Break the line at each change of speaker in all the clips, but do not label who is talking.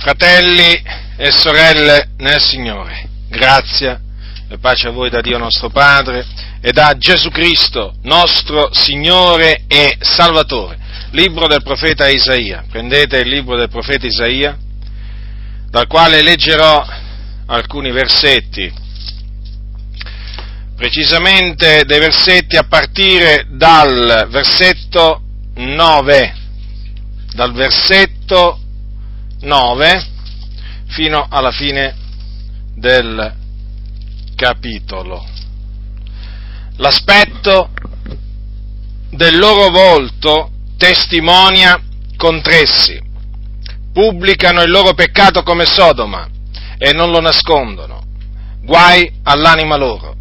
Fratelli e sorelle nel Signore, grazia e pace a voi da Dio nostro Padre e da Gesù Cristo, nostro Signore e Salvatore. Libro del profeta Isaia. Prendete il libro del profeta Isaia, dal quale leggerò alcuni versetti, precisamente dei versetti a partire dal versetto 9, dal versetto 9 fino alla fine del capitolo. L'aspetto del loro volto testimonia contro essi, pubblicano il loro peccato come Sodoma e non lo nascondono, guai all'anima loro,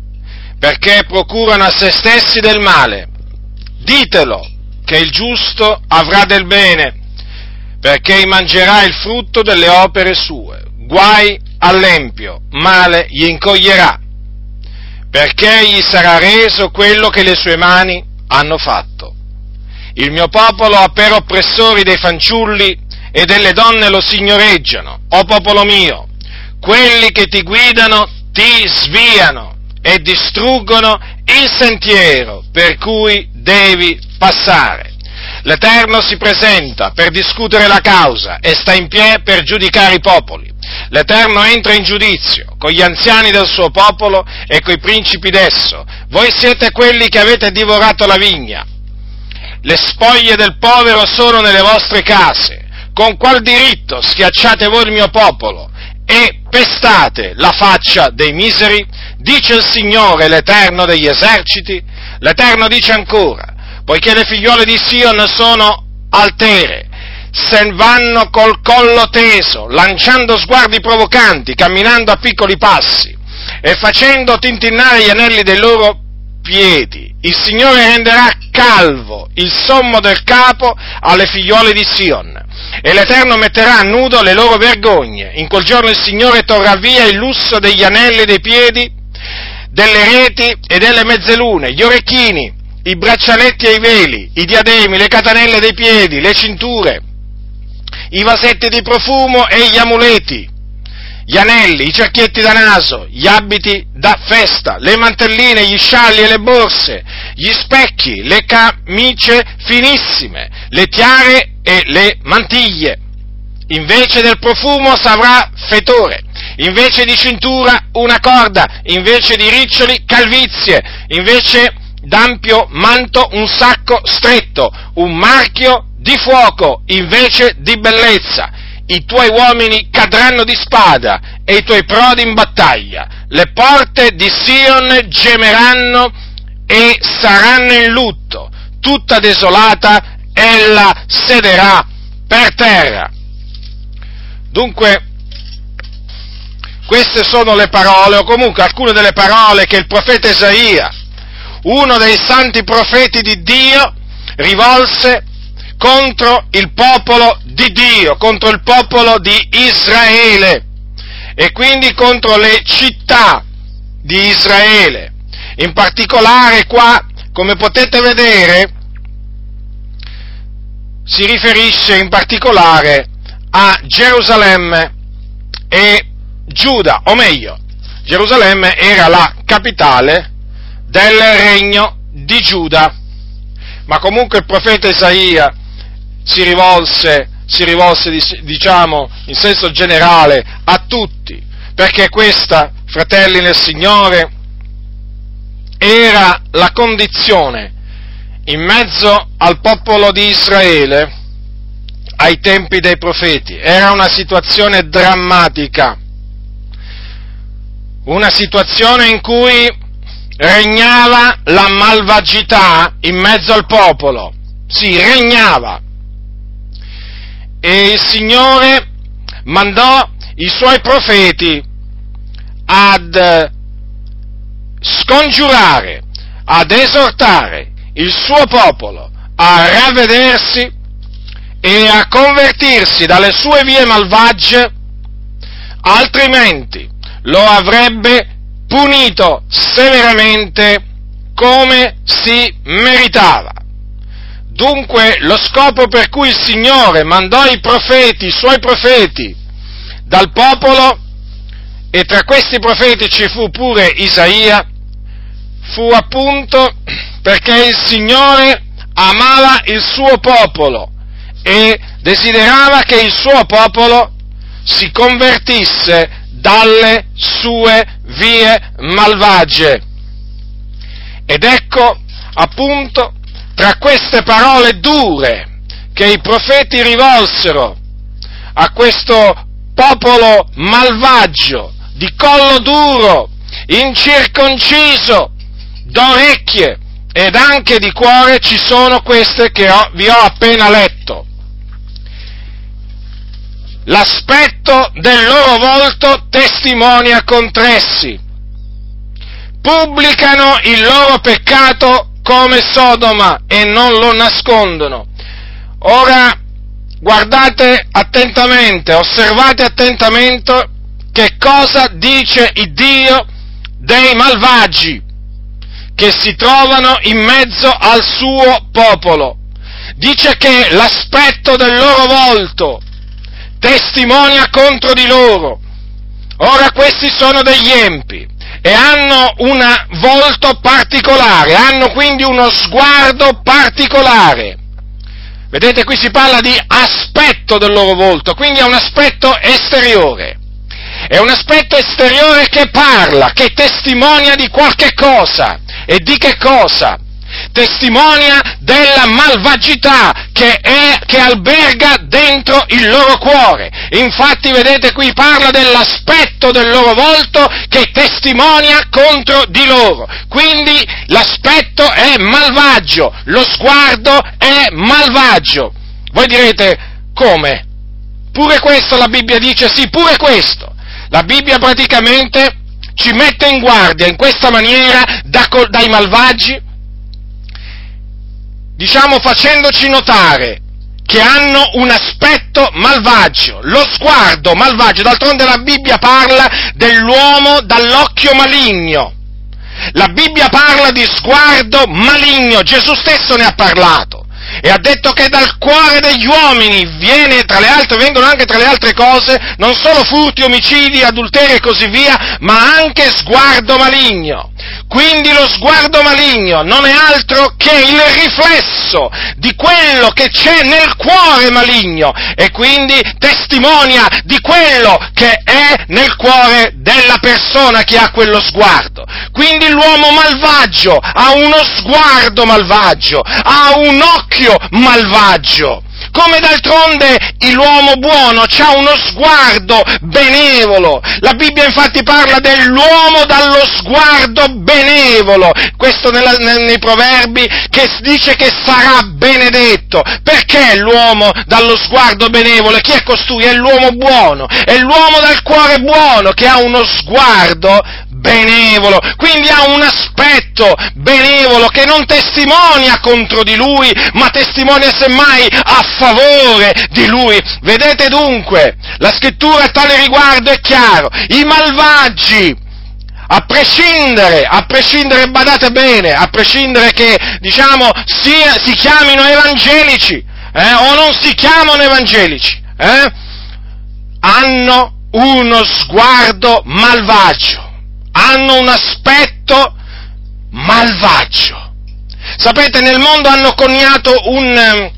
perché procurano a se stessi del male. Ditelo che il giusto avrà del bene perché mangerà il frutto delle opere sue. Guai all'empio, male gli incoglierà, perché gli sarà reso quello che le sue mani hanno fatto. Il mio popolo ha per oppressori dei fanciulli e delle donne lo signoreggiano, o popolo mio, quelli che ti guidano ti sviano e distruggono il sentiero per cui devi passare. L'Eterno si presenta per discutere la causa e sta in piedi per giudicare i popoli. L'Eterno entra in giudizio con gli anziani del suo popolo e coi principi d'esso. Voi siete quelli che avete divorato la vigna. Le spoglie del povero sono nelle vostre case. Con qual diritto schiacciate voi il mio popolo e pestate la faccia dei miseri? Dice il Signore, l'Eterno degli eserciti. L'Eterno dice ancora, poiché le figliole di Sion sono altere, se vanno col collo teso, lanciando sguardi provocanti, camminando a piccoli passi e facendo tintinnare gli anelli dei loro piedi. Il Signore renderà calvo il sommo del capo alle figliole di Sion e l'Eterno metterà a nudo le loro vergogne. In quel giorno il Signore torrà via il lusso degli anelli dei piedi, delle reti e delle mezzelune, gli orecchini, i braccialetti e i veli, i diademi, le catanelle dei piedi, le cinture, i vasetti di profumo e gli amuleti, gli anelli, i cerchietti da naso, gli abiti da festa, le mantelline, gli scialli e le borse, gli specchi, le camicie finissime, le tiare e le mantiglie. Invece del profumo savrà fetore, invece di cintura una corda, invece di riccioli calvizie, invece d'ampio manto un sacco stretto, un marchio di fuoco invece di bellezza. I tuoi uomini cadranno di spada e i tuoi prodi in battaglia. Le porte di Sion gemeranno e saranno in lutto. Tutta desolata ella sederà per terra. Dunque, queste sono le parole, o comunque alcune delle parole che il profeta Isaia uno dei santi profeti di Dio rivolse contro il popolo di Dio, contro il popolo di Israele e quindi contro le città di Israele. In particolare qua, come potete vedere, si riferisce in particolare a Gerusalemme e Giuda, o meglio, Gerusalemme era la capitale del regno di Giuda. Ma comunque il profeta Isaia si rivolse, si rivolse diciamo, in senso generale a tutti, perché questa, fratelli nel Signore, era la condizione in mezzo al popolo di Israele ai tempi dei profeti. Era una situazione drammatica, una situazione in cui regnava la malvagità in mezzo al popolo. Sì, regnava. E il Signore mandò i suoi profeti ad scongiurare, ad esortare il suo popolo a ravvedersi e a convertirsi dalle sue vie malvagie, altrimenti lo avrebbe punito severamente come si meritava. Dunque lo scopo per cui il Signore mandò i profeti, i suoi profeti, dal popolo, e tra questi profeti ci fu pure Isaia, fu appunto perché il Signore amava il suo popolo e desiderava che il suo popolo si convertisse dalle sue vie malvagie. Ed ecco appunto tra queste parole dure che i profeti rivolsero a questo popolo malvagio, di collo duro, incirconciso, d'orecchie ed anche di cuore ci sono queste che ho, vi ho appena letto. L'aspetto del loro volto testimonia contressi. Pubblicano il loro peccato come Sodoma e non lo nascondono. Ora guardate attentamente, osservate attentamente che cosa dice il Dio dei malvagi che si trovano in mezzo al suo popolo. Dice che l'aspetto del loro volto testimonia contro di loro. Ora questi sono degli empi e hanno un volto particolare, hanno quindi uno sguardo particolare. Vedete, qui si parla di aspetto del loro volto, quindi è un aspetto esteriore. È un aspetto esteriore che parla, che testimonia di qualche cosa. E di che cosa? Testimonia della malvagità che, è, che alberga dentro il loro cuore. Infatti, vedete, qui parla dell'aspetto del loro volto che testimonia contro di loro. Quindi l'aspetto è malvagio, lo sguardo è malvagio. Voi direte, come? Pure questo la Bibbia dice sì, pure questo. La Bibbia praticamente ci mette in guardia in questa maniera da, dai malvagi, diciamo facendoci notare che hanno un aspetto malvagio, lo sguardo malvagio, d'altronde la Bibbia parla dell'uomo dall'occhio maligno. La Bibbia parla di sguardo maligno, Gesù stesso ne ha parlato e ha detto che dal cuore degli uomini viene, tra le altre, vengono anche tra le altre cose non solo furti, omicidi, adulteri e così via, ma anche sguardo maligno. Quindi lo sguardo maligno non è altro che il riflesso di quello che c'è nel cuore maligno e quindi testimonia di quello che è nel cuore della persona che ha quello sguardo. Quindi l'uomo malvagio ha uno sguardo malvagio, ha un occhio malvagio come d'altronde l'uomo buono ha uno sguardo benevolo. La Bibbia infatti parla dell'uomo dallo sguardo benevolo, questo nella, nei proverbi che dice che sarà benedetto. Perché l'uomo dallo sguardo benevolo? Chi è costui? È l'uomo buono, è l'uomo dal cuore buono che ha uno sguardo benevolo, quindi ha un aspetto benevolo che non testimonia contro di lui, ma testimonia semmai a favore di lui. Vedete dunque, la scrittura a tale riguardo è chiaro, i malvagi, a prescindere, a prescindere, badate bene, a prescindere che, diciamo, sia, si chiamino evangelici, eh, o non si chiamano evangelici, eh, hanno uno sguardo malvagio hanno un aspetto malvagio. Sapete, nel mondo hanno coniato un,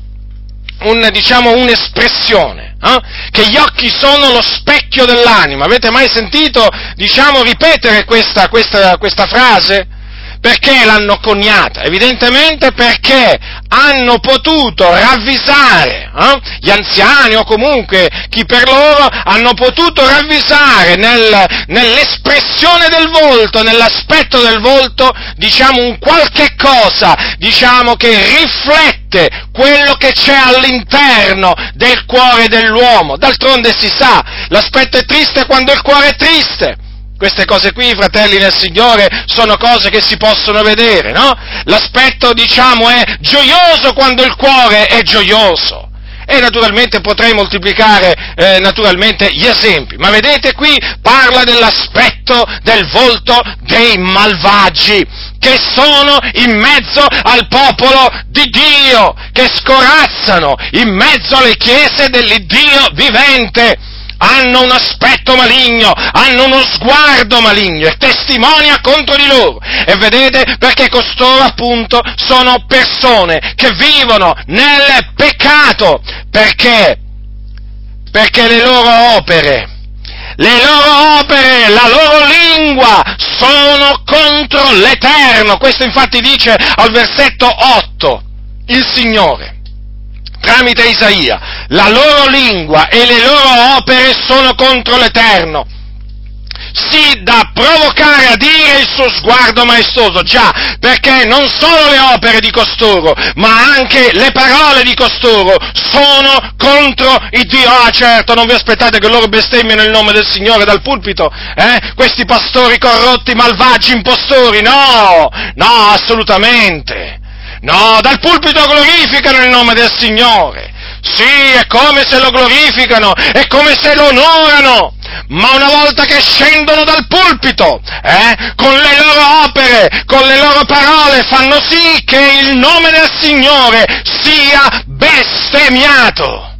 um, un, diciamo, un'espressione, eh? che gli occhi sono lo specchio dell'anima. Avete mai sentito, diciamo, ripetere questa, questa, questa frase? Perché l'hanno coniata? Evidentemente perché hanno potuto ravvisare, eh? gli anziani o comunque chi per loro hanno potuto ravvisare nel, nell'espressione del volto, nell'aspetto del volto, diciamo un qualche cosa, diciamo che riflette quello che c'è all'interno del cuore dell'uomo. D'altronde si sa, l'aspetto è triste quando il cuore è triste. Queste cose qui, fratelli nel Signore, sono cose che si possono vedere, no? L'aspetto, diciamo, è gioioso quando il cuore è gioioso. E naturalmente potrei moltiplicare eh, naturalmente gli esempi, ma vedete qui parla dell'aspetto del volto dei malvagi, che sono in mezzo al popolo di Dio, che scorazzano in mezzo alle chiese dell'Iddio vivente hanno un aspetto maligno, hanno uno sguardo maligno e testimonia contro di loro. E vedete perché costoro appunto sono persone che vivono nel peccato, perché? Perché le loro opere, le loro opere, la loro lingua sono contro l'Eterno. Questo infatti dice al versetto 8 il Signore tramite Isaia, la loro lingua e le loro opere sono contro l'Eterno. Sì, da provocare a dire il suo sguardo maestoso, già, perché non solo le opere di costoro, ma anche le parole di costoro sono contro il Dio. Ah, certo, non vi aspettate che loro bestemmiano il nome del Signore dal pulpito, eh? Questi pastori corrotti, malvagi, impostori, no, no, assolutamente. No, dal pulpito glorificano il nome del Signore. Sì, è come se lo glorificano, è come se lo onorano. Ma una volta che scendono dal pulpito, eh, con le loro opere, con le loro parole, fanno sì che il nome del Signore sia bestemmiato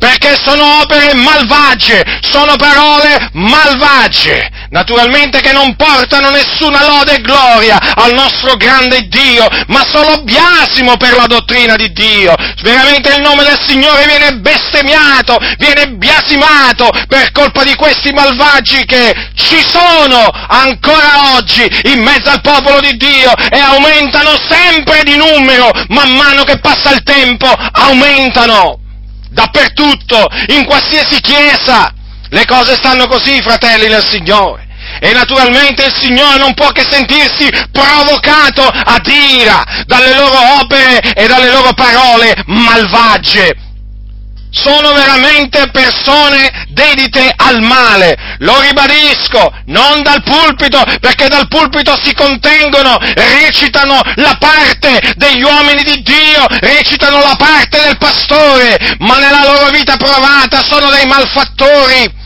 perché sono opere malvagie, sono parole malvagie, naturalmente che non portano nessuna lode e gloria al nostro grande Dio, ma solo biasimo per la dottrina di Dio. Veramente il nome del Signore viene bestemmiato, viene biasimato per colpa di questi malvagi che ci sono ancora oggi in mezzo al popolo di Dio e aumentano sempre di numero, man mano che passa il tempo, aumentano dappertutto, in qualsiasi chiesa. Le cose stanno così, fratelli del Signore. E naturalmente il Signore non può che sentirsi provocato ad ira dalle loro opere e dalle loro parole malvagie sono veramente persone dedite al male. Lo ribadisco, non dal pulpito, perché dal pulpito si contengono, recitano la parte degli uomini di Dio, recitano la parte del pastore, ma nella loro vita provata sono dei malfattori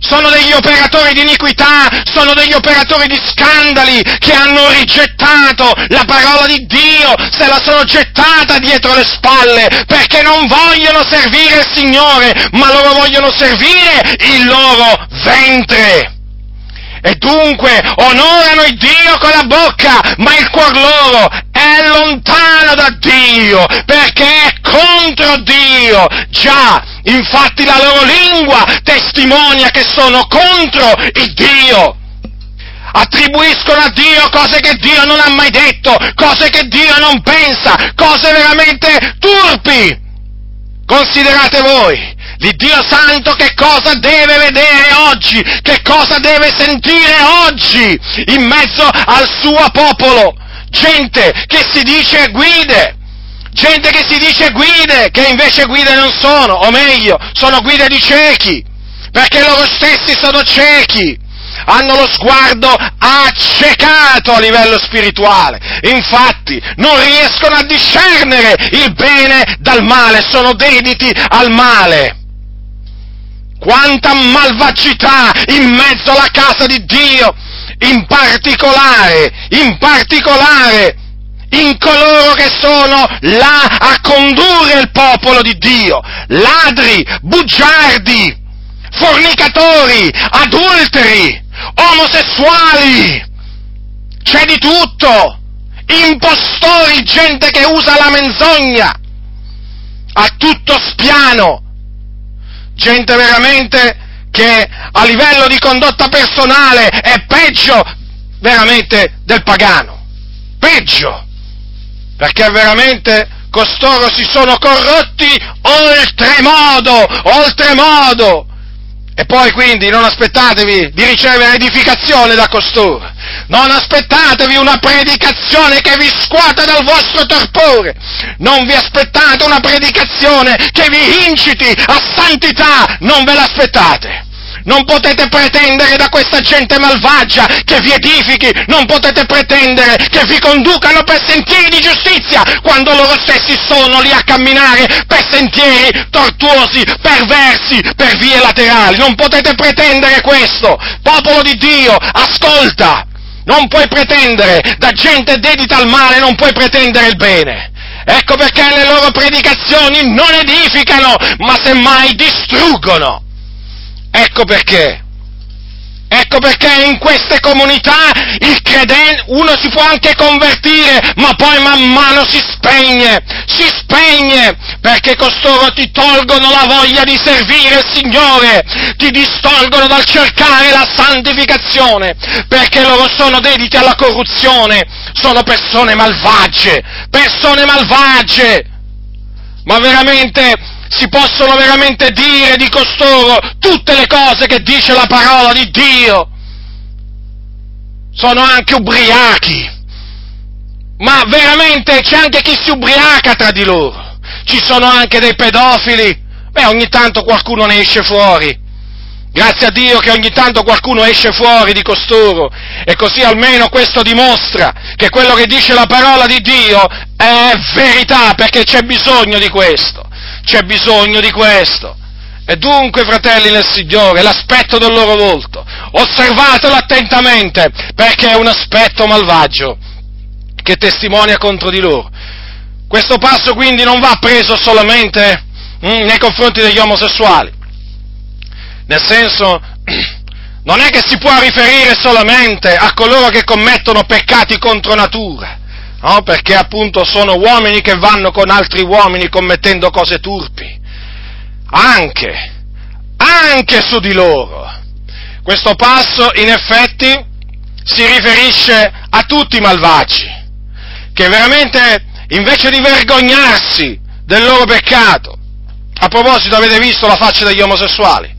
sono degli operatori di iniquità, sono degli operatori di scandali che hanno rigettato la parola di Dio, se la sono gettata dietro le spalle, perché non vogliono servire il Signore, ma loro vogliono servire il loro ventre. E dunque onorano il Dio con la bocca, ma il cuor loro è lontano da Dio, perché è contro Dio. Già, infatti la loro lingua testimonia che sono contro il Dio attribuiscono a Dio cose che Dio non ha mai detto, cose che Dio non pensa, cose veramente turpi. Considerate voi, L'Iddio Santo che cosa deve vedere oggi, che cosa deve sentire oggi in mezzo al suo popolo? Gente che si dice guide, gente che si dice guide, che invece guide non sono, o meglio, sono guide di ciechi, perché loro stessi sono ciechi hanno lo sguardo accecato a livello spirituale. Infatti non riescono a discernere il bene dal male, sono dediti al male. Quanta malvagità in mezzo alla casa di Dio, in particolare, in particolare, in coloro che sono là a condurre il popolo di Dio, ladri, bugiardi, fornicatori, adulteri, omosessuali, c'è di tutto, impostori, gente che usa la menzogna, a tutto spiano, gente veramente che a livello di condotta personale è peggio veramente del pagano, peggio, perché veramente costoro si sono corrotti oltremodo, oltremodo, e poi quindi non aspettatevi di ricevere edificazione da costoro, non aspettatevi una predicazione che vi scuota dal vostro torpore, non vi aspettate una predicazione che vi inciti a santità, non ve l'aspettate. Non potete pretendere da questa gente malvagia che vi edifichi, non potete pretendere che vi conducano per sentieri di giustizia, quando loro stessi sono lì a camminare per sentieri tortuosi, perversi, per vie laterali. Non potete pretendere questo. Popolo di Dio, ascolta! Non puoi pretendere, da gente dedita al male, non puoi pretendere il bene. Ecco perché le loro predicazioni non edificano, ma semmai distruggono. Ecco perché. Ecco perché in queste comunità il credente, uno si può anche convertire, ma poi man mano si spegne, si spegne, perché costoro ti tolgono la voglia di servire il Signore, ti distolgono dal cercare la santificazione, perché loro sono dediti alla corruzione, sono persone malvagie, persone malvagie, ma veramente si possono veramente dire di costoro tutte le cose che dice la parola di Dio. Sono anche ubriachi. Ma veramente c'è anche chi si ubriaca tra di loro. Ci sono anche dei pedofili. Beh, ogni tanto qualcuno ne esce fuori. Grazie a Dio che ogni tanto qualcuno esce fuori di costoro e così almeno questo dimostra che quello che dice la parola di Dio è verità perché c'è bisogno di questo c'è bisogno di questo. E dunque, fratelli nel Signore, l'aspetto del loro volto, osservatelo attentamente, perché è un aspetto malvagio che testimonia contro di loro. Questo passo quindi non va preso solamente mm, nei confronti degli omosessuali, nel senso, non è che si può riferire solamente a coloro che commettono peccati contro natura, no? perché appunto sono uomini che vanno con altri uomini commettendo cose turpi. Anche, anche su di loro. Questo passo in effetti si riferisce a tutti i malvagi, che veramente invece di vergognarsi del loro peccato, a proposito avete visto la faccia degli omosessuali,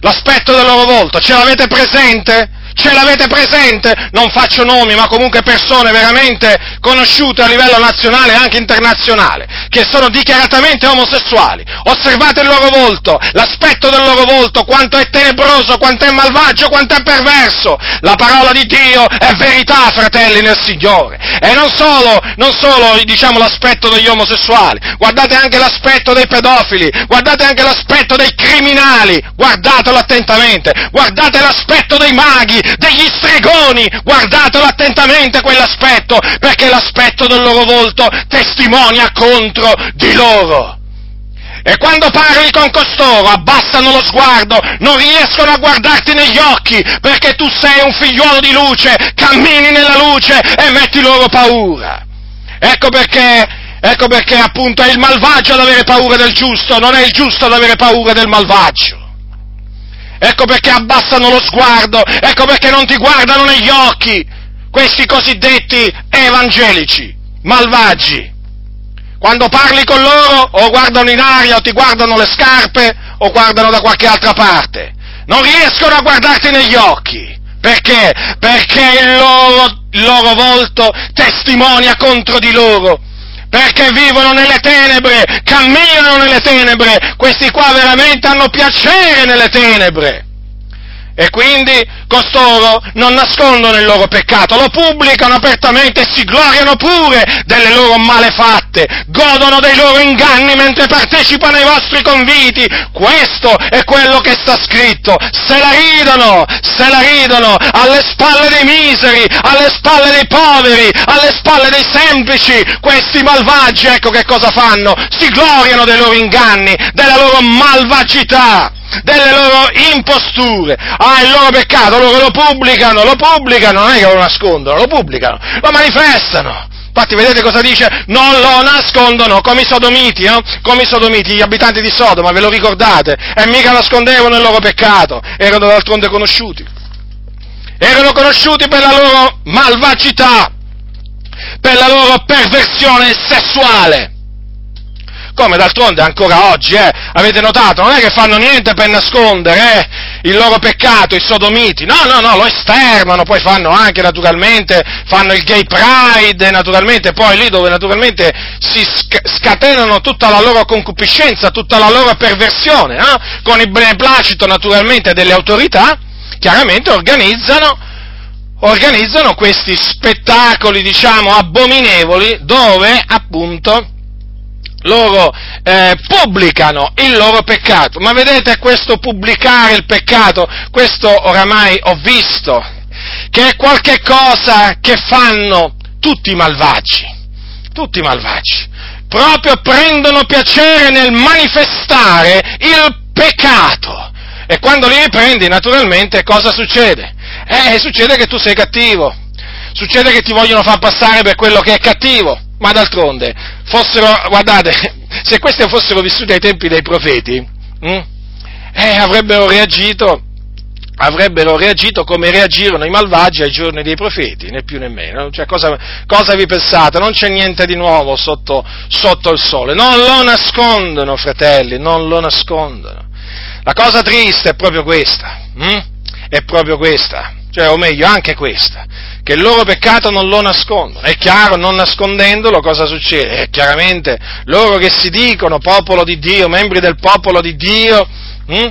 l'aspetto del loro volto, ce l'avete presente? Ce l'avete presente? Non faccio nomi, ma comunque persone veramente conosciute a livello nazionale e anche internazionale, che sono dichiaratamente omosessuali. Osservate il loro volto, l'aspetto del loro volto, quanto è tenebroso, quanto è malvagio, quanto è perverso. La parola di Dio è verità, fratelli nel Signore. E non solo, non solo, diciamo, l'aspetto degli omosessuali, guardate anche l'aspetto dei pedofili, guardate anche l'aspetto dei criminali, guardatelo attentamente, guardate l'aspetto dei maghi, degli stregoni, guardatelo attentamente quell'aspetto, perché l'aspetto del loro volto testimonia contro di loro. E quando parli con costoro abbassano lo sguardo, non riescono a guardarti negli occhi, perché tu sei un figliuolo di luce, cammini nella luce e metti loro paura. Ecco perché, ecco perché appunto è il malvagio ad avere paura del giusto, non è il giusto ad avere paura del malvagio. Ecco perché abbassano lo sguardo, ecco perché non ti guardano negli occhi questi cosiddetti evangelici, malvagi. Quando parli con loro o guardano in aria o ti guardano le scarpe o guardano da qualche altra parte. Non riescono a guardarti negli occhi. Perché? Perché il loro, il loro volto testimonia contro di loro perché vivono nelle tenebre, camminano nelle tenebre, questi qua veramente hanno piacere nelle tenebre. E quindi costoro non nascondono il loro peccato, lo pubblicano apertamente e si gloriano pure delle loro malefatte, godono dei loro inganni mentre partecipano ai vostri conviti. Questo è quello che sta scritto. Se la ridono, se la ridono alle spalle dei miseri, alle spalle dei poveri, alle spalle dei semplici. Questi malvagi, ecco che cosa fanno? Si gloriano dei loro inganni, della loro malvagità delle loro imposture, ah, il loro peccato, loro lo pubblicano, lo pubblicano, non è che lo nascondono, lo pubblicano, lo manifestano. Infatti vedete cosa dice? Non lo nascondono, come i sodomiti, no? Come i sodomiti, gli abitanti di Sodoma, ve lo ricordate? E mica nascondevano il loro peccato, erano d'altronde conosciuti. Erano conosciuti per la loro malvagità, per la loro perversione sessuale come d'altronde ancora oggi, eh, avete notato, non è che fanno niente per nascondere eh, il loro peccato, i sodomiti, no, no, no, lo esternano, poi fanno anche naturalmente, fanno il gay pride, naturalmente, poi lì dove naturalmente si scatenano tutta la loro concupiscenza, tutta la loro perversione, eh, con il beneplacito naturalmente delle autorità, chiaramente organizzano organizzano questi spettacoli, diciamo, abominevoli, dove appunto loro eh, pubblicano il loro peccato. Ma vedete questo pubblicare il peccato, questo oramai ho visto, che è qualche cosa che fanno tutti i malvagi, tutti i malvagi, proprio prendono piacere nel manifestare il peccato, E quando li riprendi, naturalmente, cosa succede? Eh, succede che tu sei cattivo, succede che ti vogliono far passare per quello che è cattivo, ma d'altronde, fossero, guardate, se questi fossero vissuti ai tempi dei profeti, hm, eh, avrebbero reagito avrebbero reagito come reagirono i malvagi ai giorni dei profeti, né più né meno. Cioè, cosa, cosa vi pensate? Non c'è niente di nuovo sotto, sotto, il sole. Non lo nascondono, fratelli, non lo nascondono. La cosa triste è proprio questa, hm? è proprio questa, cioè, o meglio, anche questa, che il loro peccato non lo nascondono. È chiaro, non nascondendolo cosa succede? È chiaramente loro che si dicono popolo di Dio, membri del popolo di Dio, hm?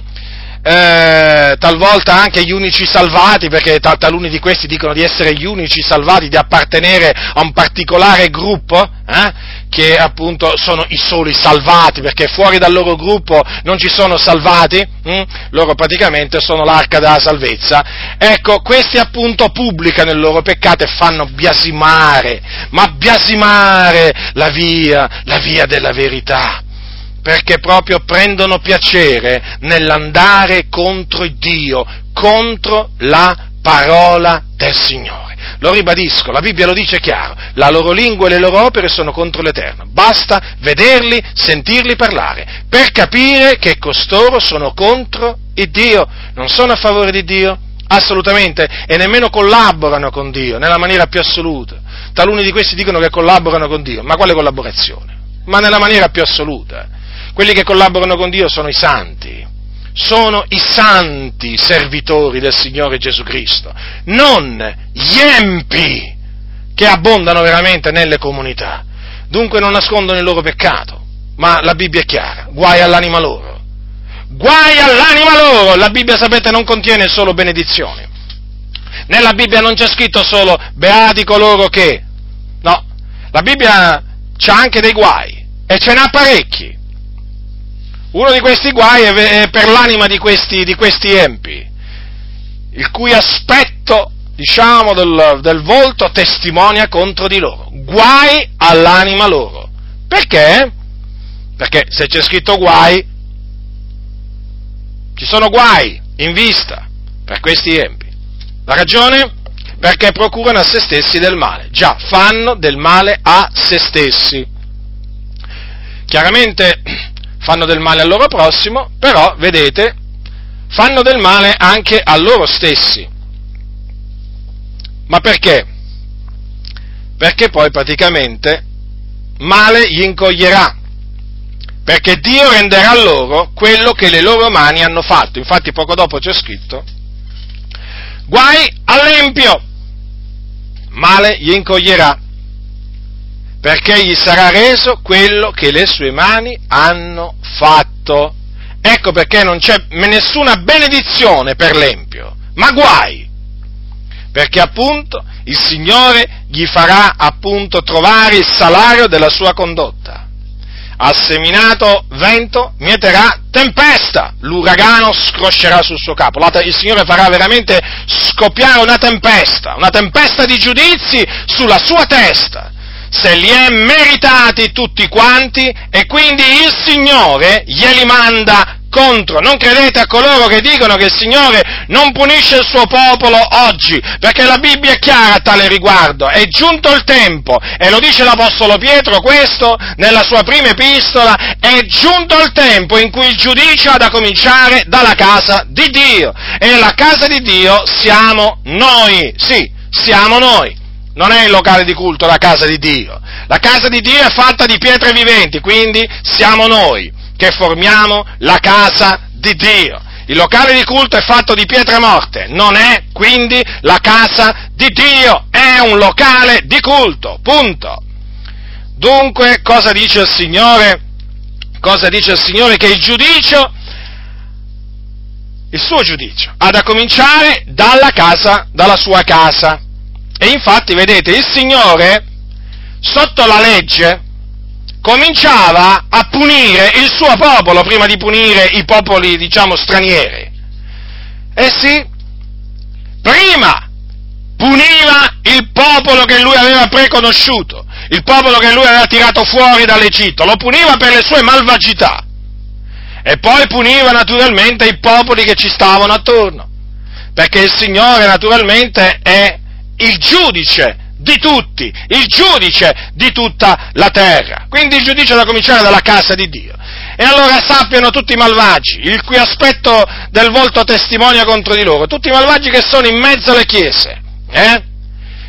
eh, talvolta anche gli unici salvati, perché taluni di questi dicono di essere gli unici salvati, di appartenere a un particolare gruppo, eh, che appunto sono i soli salvati, perché fuori dal loro gruppo non ci sono salvati, hm? loro praticamente sono l'arca della salvezza. Ecco, questi appunto pubblicano il loro peccato e fanno biasimare, ma biasimare la via, la via della verità perché proprio prendono piacere nell'andare contro Dio, contro la parola del Signore. Lo ribadisco, la Bibbia lo dice chiaro, la loro lingua e le loro opere sono contro l'Eterno. Basta vederli, sentirli parlare, per capire che costoro sono contro il Dio, non sono a favore di Dio, assolutamente, e nemmeno collaborano con Dio, nella maniera più assoluta. Taluni di questi dicono che collaborano con Dio, ma quale collaborazione? Ma nella maniera più assoluta. Quelli che collaborano con Dio sono i santi, sono i santi servitori del Signore Gesù Cristo, non gli empi che abbondano veramente nelle comunità. Dunque non nascondono il loro peccato, ma la Bibbia è chiara, guai all'anima loro. Guai all'anima loro! La Bibbia, sapete, non contiene solo benedizioni. Nella Bibbia non c'è scritto solo beati coloro che... No, la Bibbia c'ha anche dei guai e ce n'ha parecchi. Uno di questi guai è per l'anima di questi, di questi empi, il cui aspetto, diciamo, del, del volto testimonia contro di loro. Guai all'anima loro. Perché? Perché se c'è scritto guai, ci sono guai in vista per questi empi. La ragione? Perché procurano a se stessi del male. Già, fanno del male a se stessi. Chiaramente fanno del male al loro prossimo, però, vedete, fanno del male anche a loro stessi. Ma perché? Perché poi praticamente male gli incoglierà, perché Dio renderà loro quello che le loro mani hanno fatto. Infatti poco dopo c'è scritto, guai all'empio, male gli incoglierà perché gli sarà reso quello che le sue mani hanno fatto. Ecco perché non c'è nessuna benedizione per l'Empio, ma guai, perché appunto il Signore gli farà appunto trovare il salario della sua condotta. Ha seminato vento, mieterà tempesta, l'uragano scroscerà sul suo capo. Il Signore farà veramente scoppiare una tempesta, una tempesta di giudizi sulla sua testa se li è meritati tutti quanti e quindi il Signore glieli manda contro. Non credete a coloro che dicono che il Signore non punisce il suo popolo oggi, perché la Bibbia è chiara a tale riguardo. È giunto il tempo, e lo dice l'Apostolo Pietro questo nella sua prima epistola, è giunto il tempo in cui il giudizio ha da cominciare dalla casa di Dio. E la casa di Dio siamo noi, sì, siamo noi non è il locale di culto la casa di Dio. La casa di Dio è fatta di pietre viventi, quindi siamo noi che formiamo la casa di Dio. Il locale di culto è fatto di pietre morte, non è quindi la casa di Dio, è un locale di culto, punto. Dunque, cosa dice il Signore? Cosa dice il Signore? Che il giudicio, il suo giudicio, ha da cominciare dalla casa, dalla sua casa. E infatti, vedete, il Signore, sotto la legge, cominciava a punire il suo popolo prima di punire i popoli, diciamo, stranieri. Eh sì, prima puniva il popolo che lui aveva preconosciuto, il popolo che lui aveva tirato fuori dall'Egitto, lo puniva per le sue malvagità. e poi puniva naturalmente i popoli che ci stavano attorno, perché il Signore naturalmente è il giudice di tutti, il giudice di tutta la terra. Quindi il giudice da cominciare dalla casa di Dio. E allora sappiano tutti i malvagi, il cui aspetto del volto testimonia contro di loro, tutti i malvagi che sono in mezzo alle chiese, eh?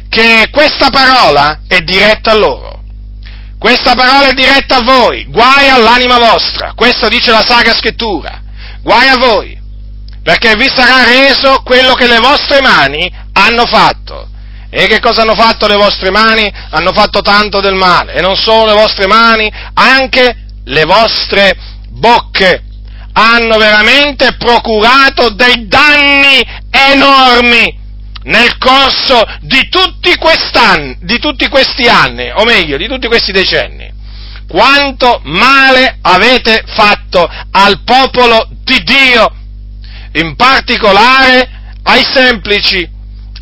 che questa parola è diretta a loro. Questa parola è diretta a voi, guai all'anima vostra, questo dice la Sacra Scrittura, guai a voi, perché vi sarà reso quello che le vostre mani hanno fatto. E che cosa hanno fatto le vostre mani? Hanno fatto tanto del male, e non solo le vostre mani, anche le vostre bocche hanno veramente procurato dei danni enormi nel corso di tutti, di tutti questi anni, o meglio, di tutti questi decenni. Quanto male avete fatto al popolo di Dio, in particolare ai semplici,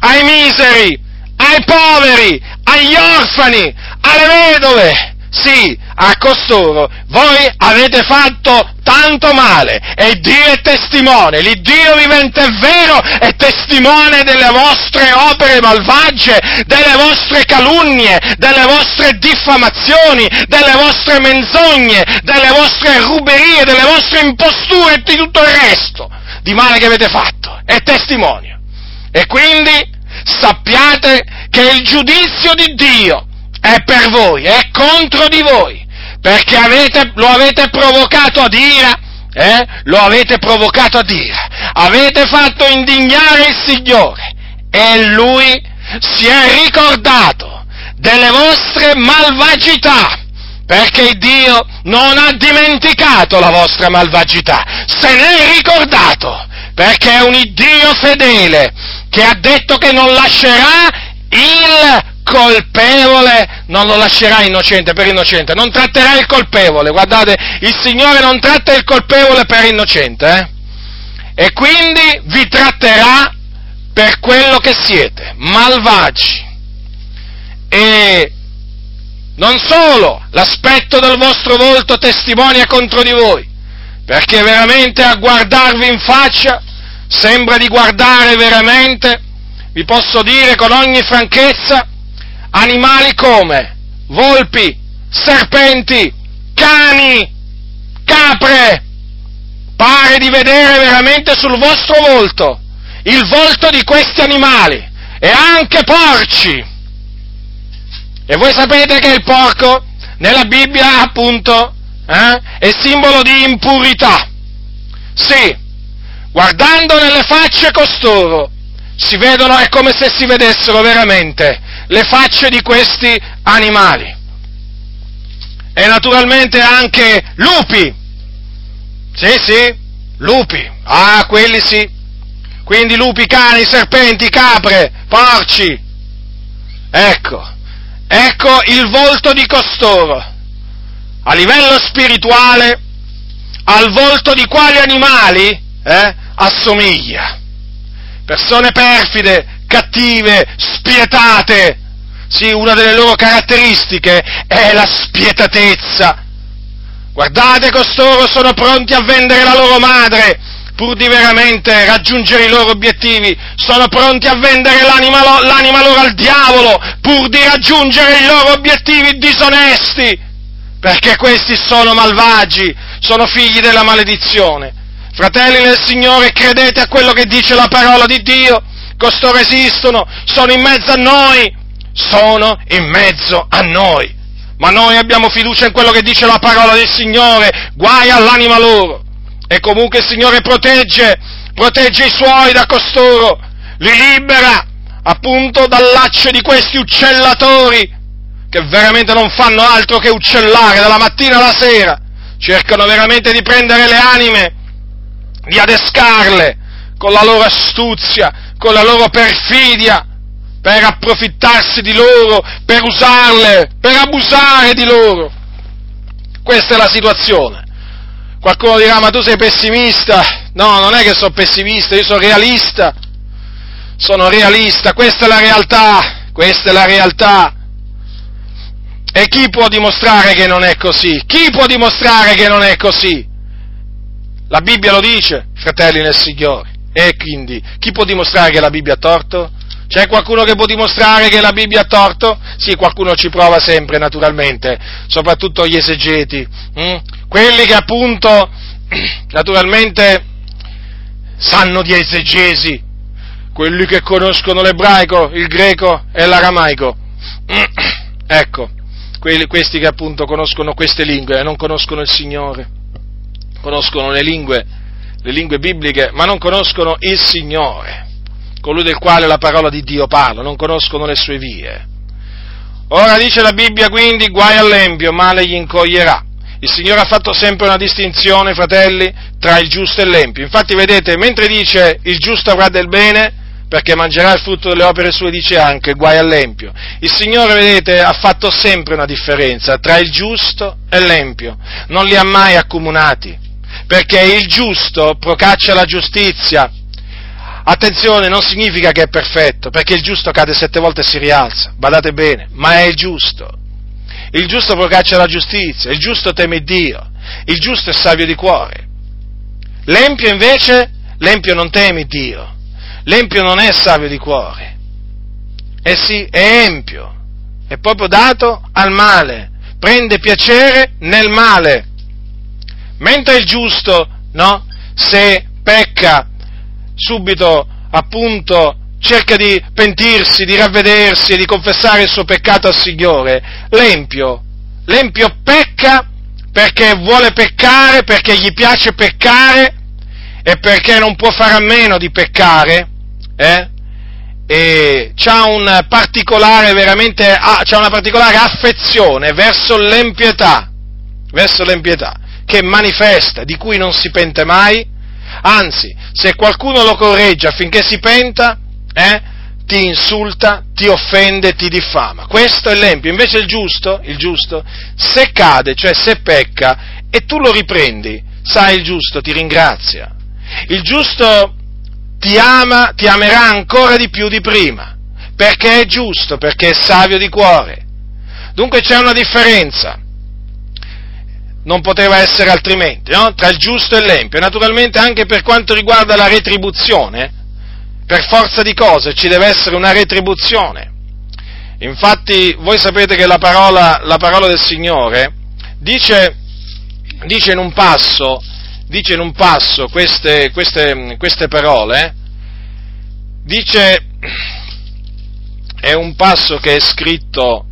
ai miseri, ai poveri, agli orfani, alle vedove, sì, a costoro. Voi avete fatto tanto male e Dio è testimone, l'Iddio vivente è vero, è testimone delle vostre opere malvagie, delle vostre calunnie, delle vostre diffamazioni, delle vostre menzogne, delle vostre ruberie, delle vostre imposture e di tutto il resto di male che avete fatto, è testimone. E quindi sappiate che il giudizio di Dio è per voi, è contro di voi, perché avete, lo avete provocato ad ira, eh? lo avete provocato ad ira, avete fatto indignare il Signore e Lui si è ricordato delle vostre malvagità, perché Dio non ha dimenticato la vostra malvagità, se ne è ricordato, perché è un Dio fedele che ha detto che non lascerà il colpevole non lo lascerà innocente per innocente, non tratterà il colpevole, guardate, il Signore non tratta il colpevole per innocente, eh? e quindi vi tratterà per quello che siete, malvagi. E non solo l'aspetto del vostro volto testimonia contro di voi, perché veramente a guardarvi in faccia sembra di guardare veramente, vi posso dire con ogni franchezza, animali come volpi, serpenti, cani, capre. Pare di vedere veramente sul vostro volto il volto di questi animali e anche porci. E voi sapete che il porco nella Bibbia appunto eh, è simbolo di impurità. Sì, guardando nelle facce costoro si vedono, è come se si vedessero veramente le facce di questi animali. E naturalmente anche lupi. Sì, sì, lupi. Ah, quelli sì. Quindi lupi, cani, serpenti, capre, porci. Ecco, ecco il volto di costoro. A livello spirituale, al volto di quali animali eh, assomiglia. Persone perfide, cattive, spietate, sì, una delle loro caratteristiche è la spietatezza. Guardate, costoro sono pronti a vendere la loro madre pur di veramente raggiungere i loro obiettivi, sono pronti a vendere l'anima, l'anima loro al diavolo pur di raggiungere i loro obiettivi disonesti, perché questi sono malvagi, sono figli della maledizione. Fratelli del Signore, credete a quello che dice la parola di Dio, costoro esistono, sono in mezzo a noi, sono in mezzo a noi. Ma noi abbiamo fiducia in quello che dice la parola del Signore, guai all'anima loro. E comunque il Signore protegge, protegge i suoi da costoro, li libera appunto dal laccio di questi uccellatori che veramente non fanno altro che uccellare dalla mattina alla sera, cercano veramente di prendere le anime, di adescarle con la loro astuzia, con la loro perfidia, per approfittarsi di loro, per usarle, per abusare di loro. Questa è la situazione. Qualcuno dirà, ma tu sei pessimista? No, non è che sono pessimista, io sono realista. Sono realista, questa è la realtà, questa è la realtà. E chi può dimostrare che non è così? Chi può dimostrare che non è così? La Bibbia lo dice, fratelli nel Signore. E quindi, chi può dimostrare che la Bibbia ha torto? C'è qualcuno che può dimostrare che la Bibbia ha torto? Sì, qualcuno ci prova sempre, naturalmente, soprattutto gli esegeti, hm? quelli che appunto, naturalmente, sanno di esegesi, quelli che conoscono l'ebraico, il greco e l'aramaico. ecco, quelli, questi che appunto conoscono queste lingue e non conoscono il Signore, conoscono le lingue, le lingue bibliche, ma non conoscono il Signore colui del quale la parola di Dio parla, non conoscono le sue vie. Ora dice la Bibbia quindi, guai all'empio, male gli incoglierà. Il Signore ha fatto sempre una distinzione, fratelli, tra il giusto e l'empio. Infatti, vedete, mentre dice il giusto avrà del bene, perché mangerà il frutto delle opere sue, dice anche guai all'empio. Il Signore, vedete, ha fatto sempre una differenza tra il giusto e l'empio. Non li ha mai accomunati, perché il giusto procaccia la giustizia, Attenzione, non significa che è perfetto, perché il giusto cade sette volte e si rialza, badate bene, ma è il giusto. Il giusto procaccia la giustizia, il giusto teme Dio, il giusto è savio di cuore. L'empio invece, l'empio non teme Dio, l'empio non è savio di cuore. Eh sì, è empio, è proprio dato al male, prende piacere nel male. Mentre il giusto, no, se pecca subito appunto cerca di pentirsi, di ravvedersi e di confessare il suo peccato al Signore. L'empio, l'empio pecca perché vuole peccare, perché gli piace peccare e perché non può fare a meno di peccare, eh? e ha un particolare, veramente, c'ha una particolare affezione verso l'empietà, verso l'empietà, che manifesta, di cui non si pente mai, Anzi, se qualcuno lo corregge affinché si penta, eh, ti insulta, ti offende, ti diffama. Questo è l'empio. Invece il giusto, il giusto, se cade, cioè se pecca, e tu lo riprendi, sai il giusto ti ringrazia. Il giusto ti ama, ti amerà ancora di più di prima, perché è giusto, perché è savio di cuore. Dunque c'è una differenza non poteva essere altrimenti, no? tra il giusto e l'empio. Naturalmente anche per quanto riguarda la retribuzione, per forza di cose ci deve essere una retribuzione. Infatti voi sapete che la parola, la parola del Signore dice, dice, in un passo, dice in un passo queste, queste, queste parole, dice, è un passo che è scritto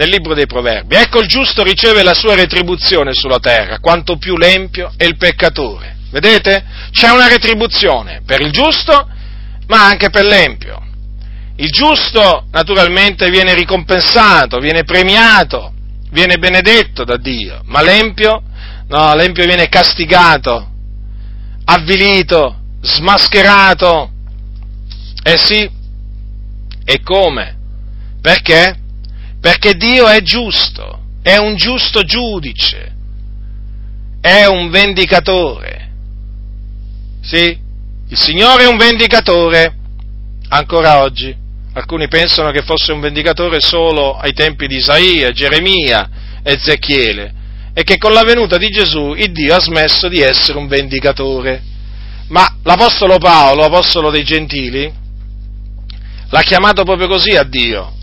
nel libro dei proverbi. Ecco il giusto riceve la sua retribuzione sulla terra, quanto più l'empio e il peccatore. Vedete? C'è una retribuzione per il giusto, ma anche per l'empio. Il giusto naturalmente viene ricompensato, viene premiato, viene benedetto da Dio, ma l'empio, no, l'empio viene castigato, avvilito, smascherato. Eh sì, e come? Perché? Perché Dio è giusto, è un giusto giudice, è un vendicatore. Sì, il Signore è un vendicatore ancora oggi. Alcuni pensano che fosse un vendicatore solo ai tempi di Isaia, Geremia, Ezechiele e che con la venuta di Gesù il Dio ha smesso di essere un vendicatore. Ma l'Apostolo Paolo, Apostolo dei Gentili, l'ha chiamato proprio così a Dio,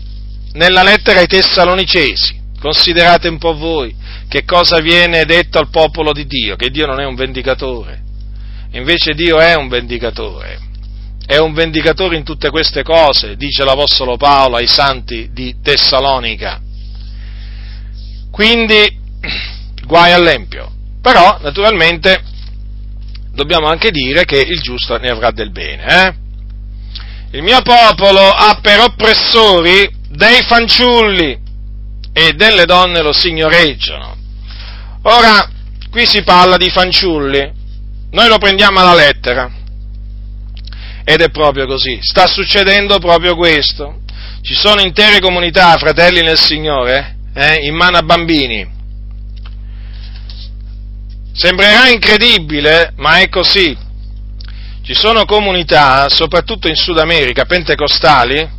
nella lettera ai Tessalonicesi. Considerate un po' voi che cosa viene detto al popolo di Dio, che Dio non è un vendicatore. Invece Dio è un vendicatore. È un vendicatore in tutte queste cose, dice l'Apostolo Paolo ai santi di Tessalonica. Quindi, guai all'empio. Però, naturalmente, dobbiamo anche dire che il giusto ne avrà del bene. Eh? Il mio popolo ha per oppressori dei fanciulli e delle donne lo signoreggiano. Ora, qui si parla di fanciulli, noi lo prendiamo alla lettera. Ed è proprio così, sta succedendo proprio questo. Ci sono intere comunità, fratelli nel Signore, eh, in mano a bambini. Sembrerà incredibile, ma è così. Ci sono comunità, soprattutto in Sud America, pentecostali,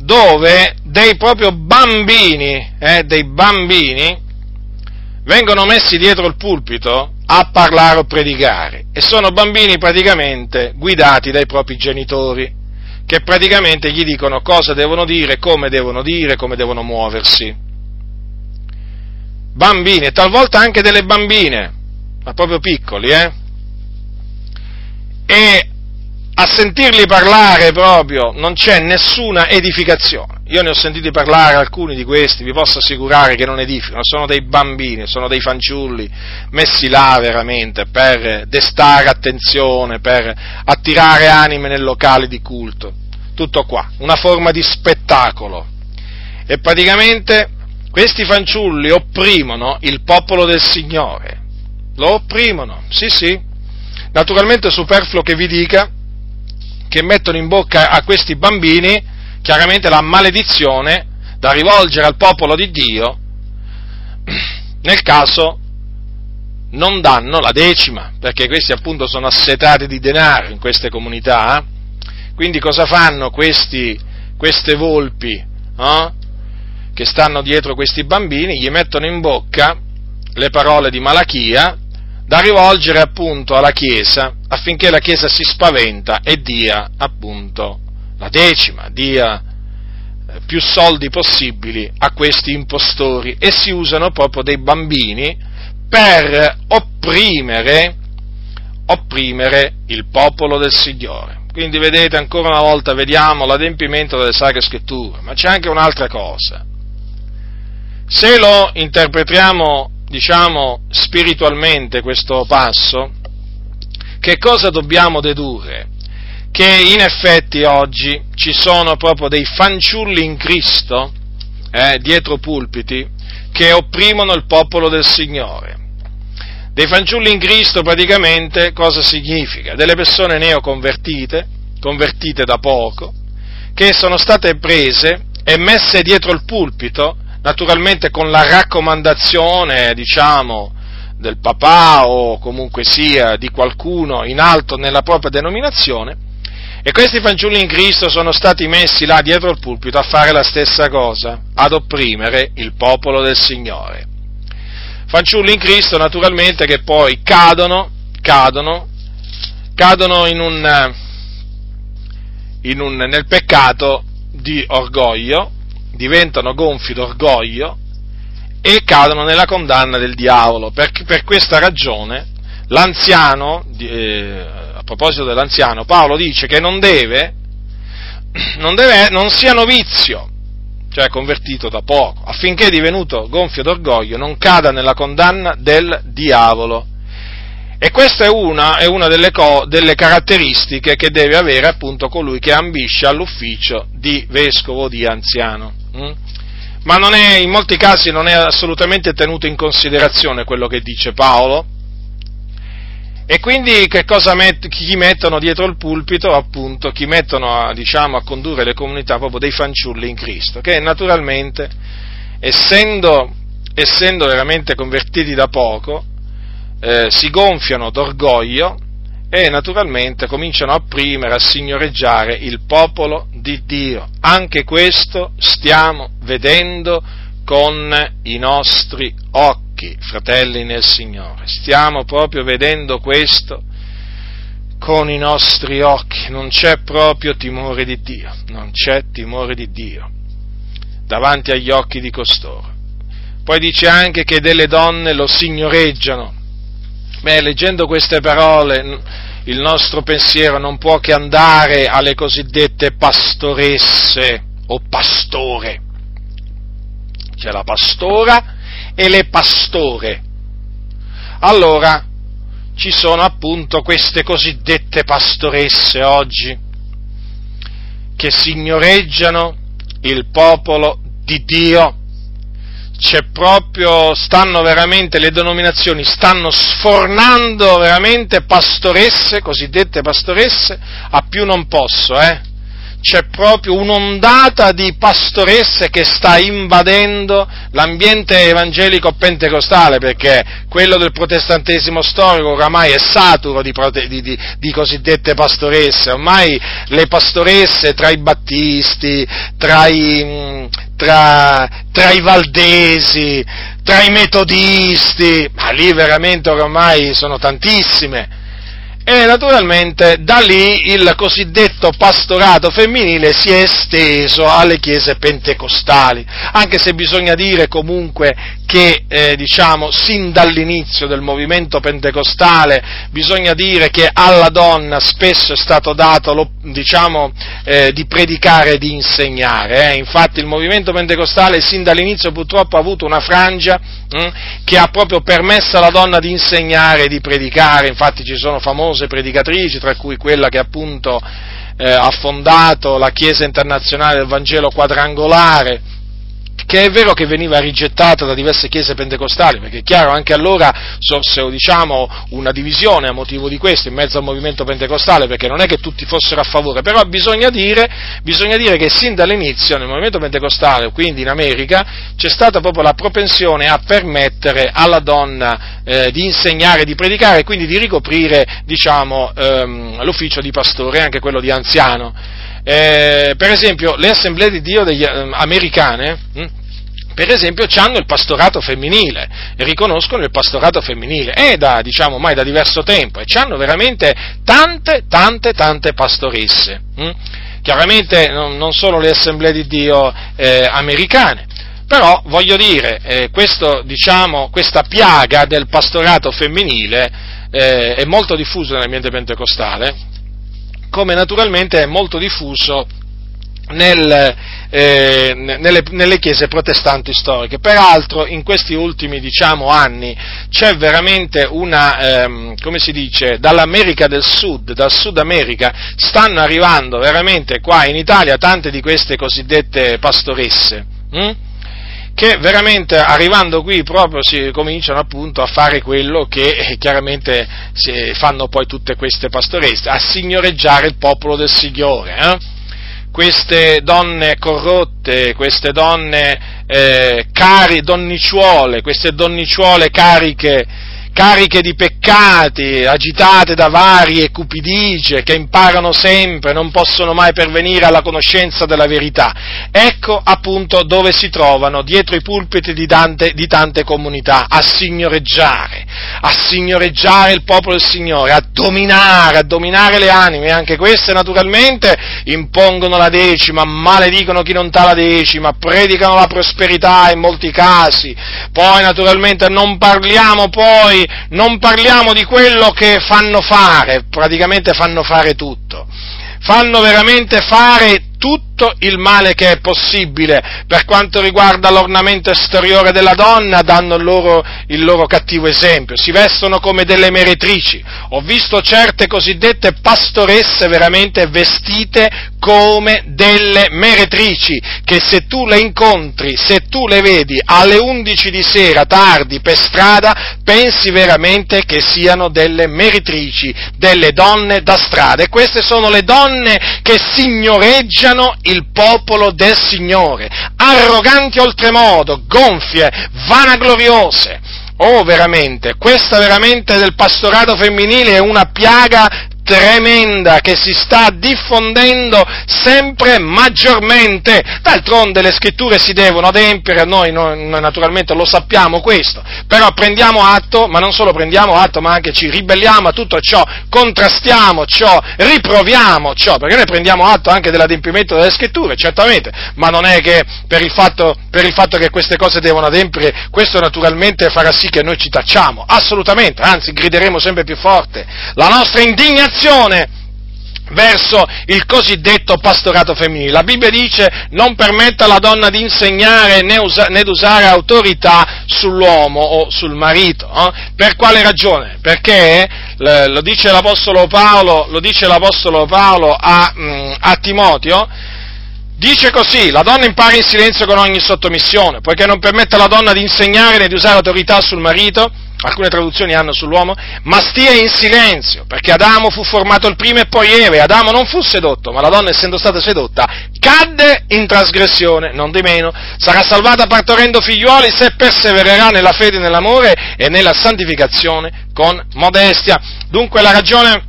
dove dei proprio bambini, eh, dei bambini, vengono messi dietro il pulpito a parlare o predicare e sono bambini praticamente guidati dai propri genitori che praticamente gli dicono cosa devono dire, come devono dire, come devono muoversi. Bambini e talvolta anche delle bambine, ma proprio piccoli, eh? E a sentirli parlare proprio non c'è nessuna edificazione. Io ne ho sentiti parlare alcuni di questi, vi posso assicurare che non edificano, sono dei bambini, sono dei fanciulli messi là veramente per destare attenzione, per attirare anime nel locale di culto. Tutto qua, una forma di spettacolo. E praticamente questi fanciulli opprimono il popolo del Signore. Lo opprimono, sì sì. Naturalmente è superfluo che vi dica che mettono in bocca a questi bambini chiaramente la maledizione da rivolgere al popolo di Dio nel caso non danno la decima, perché questi appunto sono assetati di denaro in queste comunità. Quindi cosa fanno questi, queste volpi eh, che stanno dietro questi bambini? Gli mettono in bocca le parole di Malachia da rivolgere appunto alla Chiesa affinché la Chiesa si spaventa e dia appunto la decima, dia eh, più soldi possibili a questi impostori e si usano proprio dei bambini per opprimere, opprimere il popolo del Signore. Quindi vedete ancora una volta, vediamo l'adempimento delle sacre scritture, ma c'è anche un'altra cosa. Se lo interpretiamo, diciamo, spiritualmente questo passo, che cosa dobbiamo dedurre? che in effetti oggi ci sono proprio dei fanciulli in Cristo, eh, dietro pulpiti, che opprimono il popolo del Signore. Dei fanciulli in Cristo praticamente cosa significa? Delle persone neoconvertite, convertite da poco, che sono state prese e messe dietro il pulpito, naturalmente con la raccomandazione, diciamo, del papà o comunque sia di qualcuno in alto nella propria denominazione, e questi fanciulli in Cristo sono stati messi là dietro il pulpito a fare la stessa cosa, ad opprimere il popolo del Signore. Fanciulli in Cristo naturalmente che poi cadono, cadono, cadono in un, in un, nel peccato di orgoglio, diventano gonfi d'orgoglio e cadono nella condanna del diavolo. Per, per questa ragione l'anziano, eh, proposito dell'anziano, Paolo dice che non deve, non, deve, non sia novizio, cioè convertito da poco, affinché divenuto gonfio d'orgoglio non cada nella condanna del diavolo. E questa è una, è una delle, co, delle, caratteristiche che deve avere appunto colui che ambisce all'ufficio di vescovo di anziano. Mm? Ma è, in molti casi non è assolutamente tenuto in considerazione quello che dice Paolo, e quindi met- chi mettono dietro il pulpito? Appunto, chi mettono a, diciamo, a condurre le comunità proprio dei fanciulli in Cristo, che naturalmente, essendo, essendo veramente convertiti da poco, eh, si gonfiano d'orgoglio e naturalmente cominciano a opprimere, a signoreggiare il popolo di Dio. Anche questo stiamo vedendo con i nostri occhi fratelli nel Signore. Stiamo proprio vedendo questo con i nostri occhi. Non c'è proprio timore di Dio, non c'è timore di Dio davanti agli occhi di costoro. Poi dice anche che delle donne lo signoreggiano. Beh, leggendo queste parole il nostro pensiero non può che andare alle cosiddette pastoresse o pastore. C'è la pastora e le pastore. Allora, ci sono appunto queste cosiddette pastoresse oggi che signoreggiano il popolo di Dio. C'è proprio, stanno veramente, le denominazioni stanno sfornando veramente pastoresse, cosiddette pastoresse, a più non posso, eh? C'è proprio un'ondata di pastoresse che sta invadendo l'ambiente evangelico pentecostale, perché quello del protestantesimo storico oramai è saturo di, di, di, di cosiddette pastoresse, ormai le pastoresse tra i battisti, tra i, tra, tra i valdesi, tra i metodisti, ma lì veramente ormai sono tantissime e naturalmente da lì il cosiddetto pastorato femminile si è esteso alle chiese pentecostali, anche se bisogna dire comunque che eh, diciamo sin dall'inizio del movimento pentecostale bisogna dire che alla donna spesso è stato dato lo, diciamo, eh, di predicare e di insegnare, eh. infatti il movimento pentecostale sin dall'inizio purtroppo ha avuto una frangia hm, che ha proprio permesso alla donna di insegnare e di predicare, infatti ci sono famose predicatrici, tra cui quella che appunto eh, ha fondato la Chiesa internazionale del Vangelo quadrangolare, che è vero che veniva rigettata da diverse chiese pentecostali, perché è chiaro, anche allora sorsero diciamo, una divisione a motivo di questo in mezzo al movimento pentecostale, perché non è che tutti fossero a favore, però bisogna dire, bisogna dire che sin dall'inizio nel movimento pentecostale, quindi in America, c'è stata proprio la propensione a permettere alla donna eh, di insegnare, di predicare e quindi di ricoprire diciamo, ehm, l'ufficio di pastore, anche quello di anziano. Eh, per esempio, le assemblee di Dio degli, eh, americane, hm, per esempio, hanno il pastorato femminile, riconoscono il pastorato femminile, e da, diciamo, ormai da diverso tempo, e hanno veramente tante, tante, tante pastoresse. Hm? Chiaramente non, non, solo le assemblee di Dio eh, americane, però voglio dire, eh, questo, diciamo, questa piaga del pastorato femminile eh, è molto diffusa nell'ambiente pentecostale, come naturalmente è molto diffuso nel, eh, nelle, nelle, chiese protestanti storiche. Peraltro in questi ultimi diciamo, anni c'è veramente una, ehm, come si dice, dall'America del Sud, dal Sud America, stanno arrivando veramente qua in Italia tante di queste cosiddette pastoresse. Hm? che veramente arrivando qui proprio si cominciano appunto a fare quello che eh, chiaramente fanno poi tutte queste pastoresse, a signoreggiare il popolo del Signore. Eh? Queste donne corrotte, queste donne eh, cari, donnicciuole, queste donnicciuole cariche cariche di peccati, agitate da varie cupidigie, che imparano sempre, non possono mai pervenire alla conoscenza della verità. Ecco appunto dove si trovano, dietro i pulpiti di tante, di tante comunità, a signoreggiare, a signoreggiare il popolo del Signore, a dominare, a dominare le anime, anche queste naturalmente impongono la decima, maledicono chi non dà la decima, predicano la prosperità in molti casi, poi naturalmente non parliamo poi non parliamo di quello che fanno fare, praticamente fanno fare tutto, fanno veramente fare tutto il male che è possibile per quanto riguarda l'ornamento esteriore della donna, danno loro, il loro, cattivo esempio, si vestono come delle meretrici. Ho visto certe cosiddette pastoresse veramente vestite come delle meretrici, che se tu le incontri, se tu le vedi alle 11 di sera, tardi, per strada, pensi veramente che siano delle meretrici, delle donne da strada. E queste sono le donne che signoreggiano odiano il popolo del Signore, arroganti oltremodo, gonfie, vanagloriose. Oh, veramente, questa veramente del pastorato femminile è una piaga tremenda che si sta diffondendo sempre maggiormente. D'altronde le scritture si devono adempiere, noi, noi, naturalmente lo sappiamo questo, però prendiamo atto, ma non solo prendiamo atto, ma anche ci ribelliamo a tutto ciò, contrastiamo ciò, riproviamo ciò, perché noi prendiamo atto anche dell'adempimento delle scritture, certamente, ma non è che per il fatto, per il fatto che queste cose devono adempiere, questo naturalmente farà sì che noi ci tacciamo, assolutamente, anzi grideremo sempre più forte. La nostra indignazione verso il cosiddetto pastorato femminile. La Bibbia dice non permetta alla donna di insegnare né, usa, né di usare autorità sull'uomo o sul marito. Eh? Per quale ragione? Perché lo dice l'Apostolo Paolo, dice l'Apostolo Paolo a, mm, a Timoteo, Dice così, la donna impara in silenzio con ogni sottomissione, poiché non permette alla donna di insegnare né di usare autorità sul marito, alcune traduzioni hanno sull'uomo, ma stia in silenzio, perché Adamo fu formato il primo e poi Eve, Adamo non fu sedotto, ma la donna essendo stata sedotta, cadde in trasgressione, non di meno, sarà salvata partorendo figliuoli se persevererà nella fede, nell'amore e nella santificazione con modestia. Dunque la ragione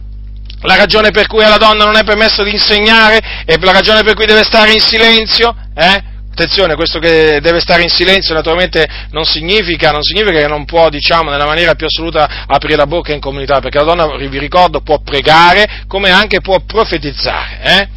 la ragione per cui alla donna non è permesso di insegnare e la ragione per cui deve stare in silenzio, eh? Attenzione, questo che deve stare in silenzio naturalmente non significa, non significa, che non può, diciamo, nella maniera più assoluta aprire la bocca in comunità, perché la donna, vi ricordo, può pregare come anche può profetizzare. Eh?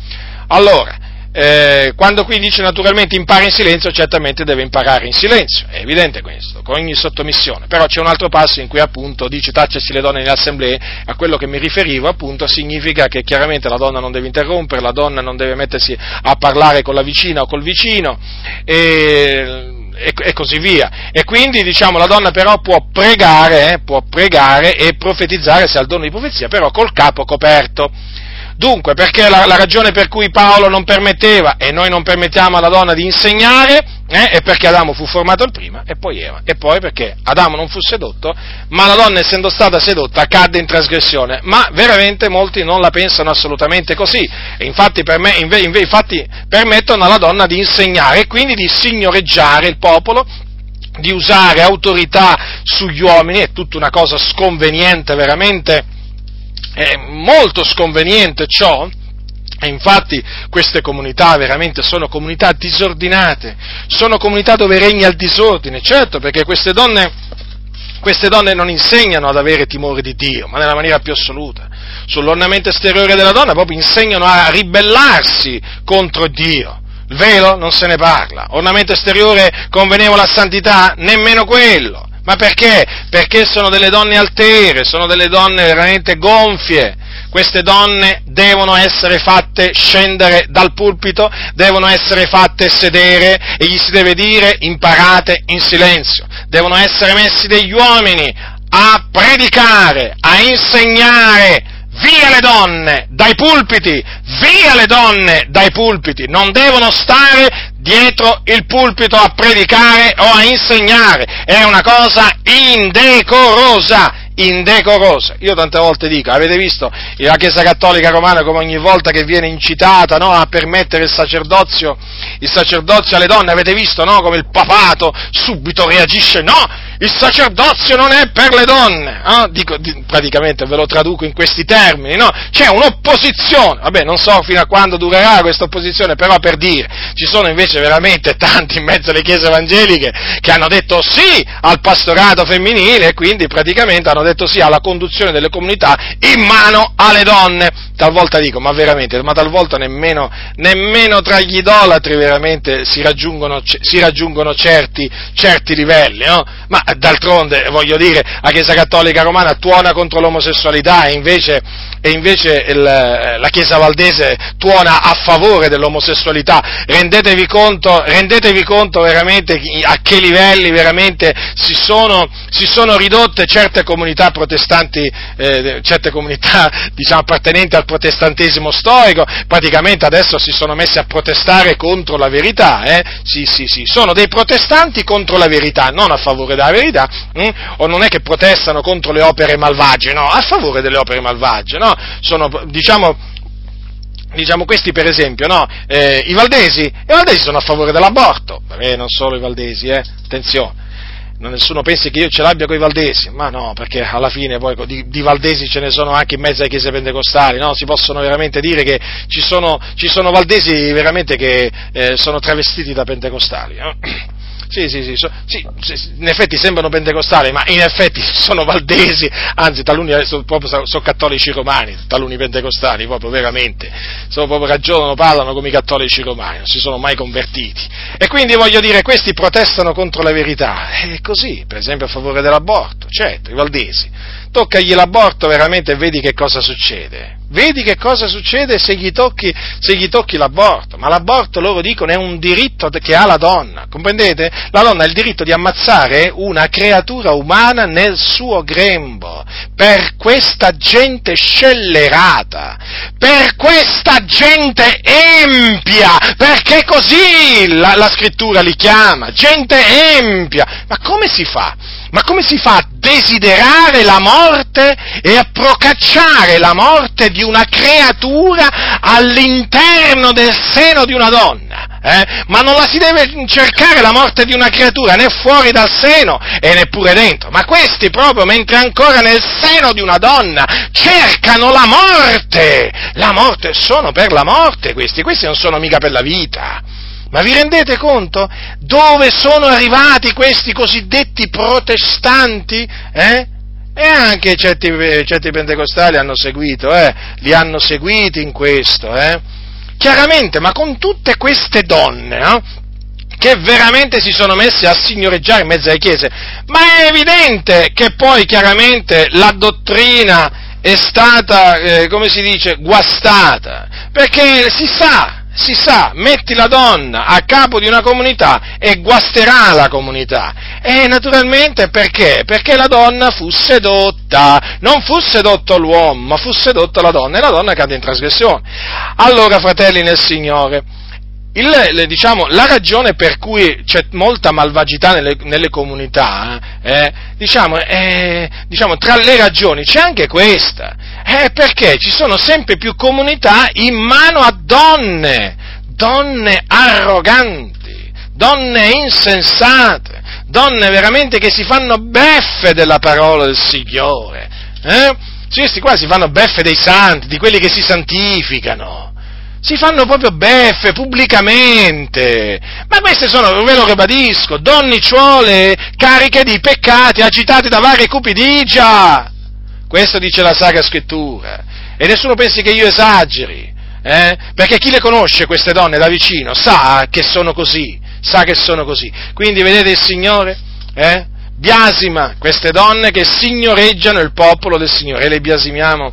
Allora, eh, quando qui dice naturalmente impara in silenzio, certamente deve imparare in silenzio, è evidente questo, con ogni sottomissione, però c'è un altro passo in cui appunto dice tacciasi le donne nelle assemblee, a quello che mi riferivo appunto significa che chiaramente la donna non deve interrompere, la donna non deve mettersi a parlare con la vicina o col vicino e, e, e così via. E quindi diciamo la donna però può pregare, eh, può pregare e profetizzare se ha il dono di profezia, però col capo coperto. Dunque, perché la, la, ragione per cui Paolo non permetteva e noi non permettiamo alla donna di insegnare eh, è perché Adamo fu formato prima e poi Eva. E poi perché Adamo non fu sedotto, ma la donna essendo stata sedotta cadde in trasgressione. Ma veramente molti non la pensano assolutamente così. E infatti, per me, inve, inve, infatti permettono alla donna di insegnare e quindi di signoreggiare il popolo di usare autorità sugli uomini, è tutta una cosa sconveniente veramente è molto sconveniente ciò, e infatti queste comunità veramente sono comunità disordinate, sono comunità dove regna il disordine, certo perché queste donne, queste donne non insegnano ad avere timore di Dio, ma nella maniera più assoluta. Sull'ornamento esteriore della donna proprio insegnano a ribellarsi contro Dio. Il velo non se ne parla, ornamento esteriore convenevole a santità, nemmeno quello. Ma perché? Perché sono delle donne altere, sono delle donne veramente gonfie. Queste donne devono essere fatte scendere dal pulpito, devono essere fatte sedere e gli si deve dire imparate in silenzio. Devono essere messi degli uomini a predicare, a insegnare, via le donne dai pulpiti, via le donne dai pulpiti, non devono stare dietro il pulpito a predicare o a insegnare, è una cosa indecorosa, indecorosa. Io tante volte dico, avete visto la Chiesa Cattolica Romana come ogni volta che viene incitata no, a permettere il sacerdozio, il sacerdozio alle donne, avete visto no, come il papato subito reagisce, no, il sacerdozio non è per le donne, eh? Dico, di, praticamente ve lo traduco in questi termini, no? C'è un'opposizione, vabbè non so fino a quando durerà questa opposizione, però per dire, ci sono invece veramente tanti in mezzo alle chiese evangeliche che hanno detto sì al pastorato femminile e quindi praticamente hanno detto sì alla conduzione delle comunità in mano alle donne. Talvolta dico, ma veramente, ma talvolta nemmeno, nemmeno tra gli idolatri veramente si raggiungono, si raggiungono certi, certi livelli, no? Ma d'altronde, voglio dire, la Chiesa Cattolica Romana tuona contro l'omosessualità e invece, e invece il, la Chiesa Valdese tuona a favore dell'omosessualità. Rendetevi conto, rendetevi conto veramente a che livelli veramente si sono, si sono ridotte certe comunità protestanti, eh, certe comunità diciamo, appartenenti al protestantesimo storico, praticamente adesso si sono messi a protestare contro la verità, eh? sì, sì, sì, sono dei protestanti contro la verità, non a favore della verità, hm? o non è che protestano contro le opere malvagie, no, a favore delle opere malvagie, no, sono, diciamo, diciamo questi per esempio, no? Eh, i valdesi, i valdesi sono a favore dell'aborto, eh, non solo i valdesi, eh? attenzione, nessuno pensi che io ce l'abbia con i valdesi, ma no, perché alla fine poi di, di, valdesi ce ne sono anche in mezzo alle chiese pentecostali, no? Si possono veramente dire che ci sono, ci sono valdesi veramente che eh, sono travestiti da pentecostali. No? Sì, sì, sì, so, sì, in effetti sembrano pentecostali, ma in effetti sono valdesi, anzi taluni sono, proprio, sono cattolici romani, taluni pentecostali, proprio veramente, sono proprio ragionano, parlano come i cattolici romani, non si sono mai convertiti. E quindi voglio dire, questi protestano contro la verità, è così, per esempio a favore dell'aborto, certo, i valdesi toccagli l'aborto veramente e vedi che cosa succede. Vedi che cosa succede se gli, tocchi, se gli tocchi l'aborto. Ma l'aborto, loro dicono, è un diritto che ha la donna. Comprendete? La donna ha il diritto di ammazzare una creatura umana nel suo grembo. Per questa gente scellerata. Per questa gente empia. Perché così la, la scrittura li chiama. Gente empia. Ma come si fa? Ma come si fa a desiderare la morte e a procacciare la morte di una creatura all'interno del seno di una donna? Eh? Ma non la si deve cercare la morte di una creatura né fuori dal seno e neppure dentro. Ma questi proprio mentre ancora nel seno di una donna cercano la morte. La morte sono per la morte questi, questi non sono mica per la vita Ma vi rendete conto dove sono arrivati questi cosiddetti protestanti? Eh? E anche certi, certi, pentecostali hanno seguito, eh? li hanno seguiti in questo. Eh? Chiaramente, ma con tutte queste donne, eh? che veramente si sono messe a signoreggiare in mezzo alle chiese, ma è evidente che poi chiaramente la dottrina è stata, eh, come si dice, guastata, perché si sa, si sa, metti la donna a capo di una comunità e guasterà la comunità. E naturalmente perché? Perché la donna fu sedotta, non fu sedotto l'uomo, ma fu sedotta la donna e la donna cade in trasgressione. Allora, fratelli nel Signore, il, diciamo, la ragione per cui c'è molta malvagità nelle, nelle comunità, eh, diciamo, è, diciamo, tra le ragioni c'è anche questa, è perché ci sono sempre più comunità in mano a donne, donne arroganti, donne insensate, donne veramente che si fanno beffe della parola del Signore. Eh? Questi qua si fanno beffe dei santi, di quelli che si santificano si fanno proprio beffe pubblicamente. Ma queste sono, ve lo ribadisco, donnicciuole cariche di peccati, agitate da varie cupidigia. Questo dice la Sacra Scrittura. E nessuno pensi che io esageri, eh? perché chi le conosce queste donne da vicino sa che sono così, sa che sono così. Quindi vedete il Signore, eh? biasima queste donne che signoreggiano il popolo del Signore e le biasimiamo,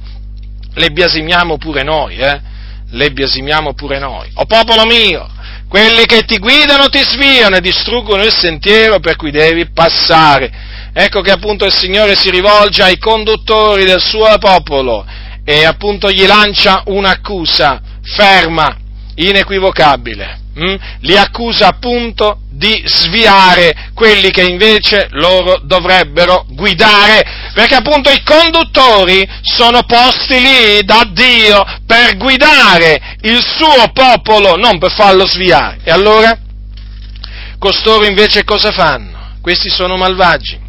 le biasimiamo pure noi, eh? Le biasimiamo pure noi. O popolo mio, quelli che ti guidano ti sviano e distruggono il sentiero per cui devi passare. Ecco che appunto il Signore si rivolge ai conduttori del suo popolo e appunto gli lancia un'accusa ferma, inequivocabile. Hm? Li accusa appunto di sviare quelli che invece loro dovrebbero guidare, perché appunto i conduttori sono posti lì da Dio per guidare il suo popolo, non per farlo sviare. E allora, costoro invece cosa fanno? Questi sono malvagi.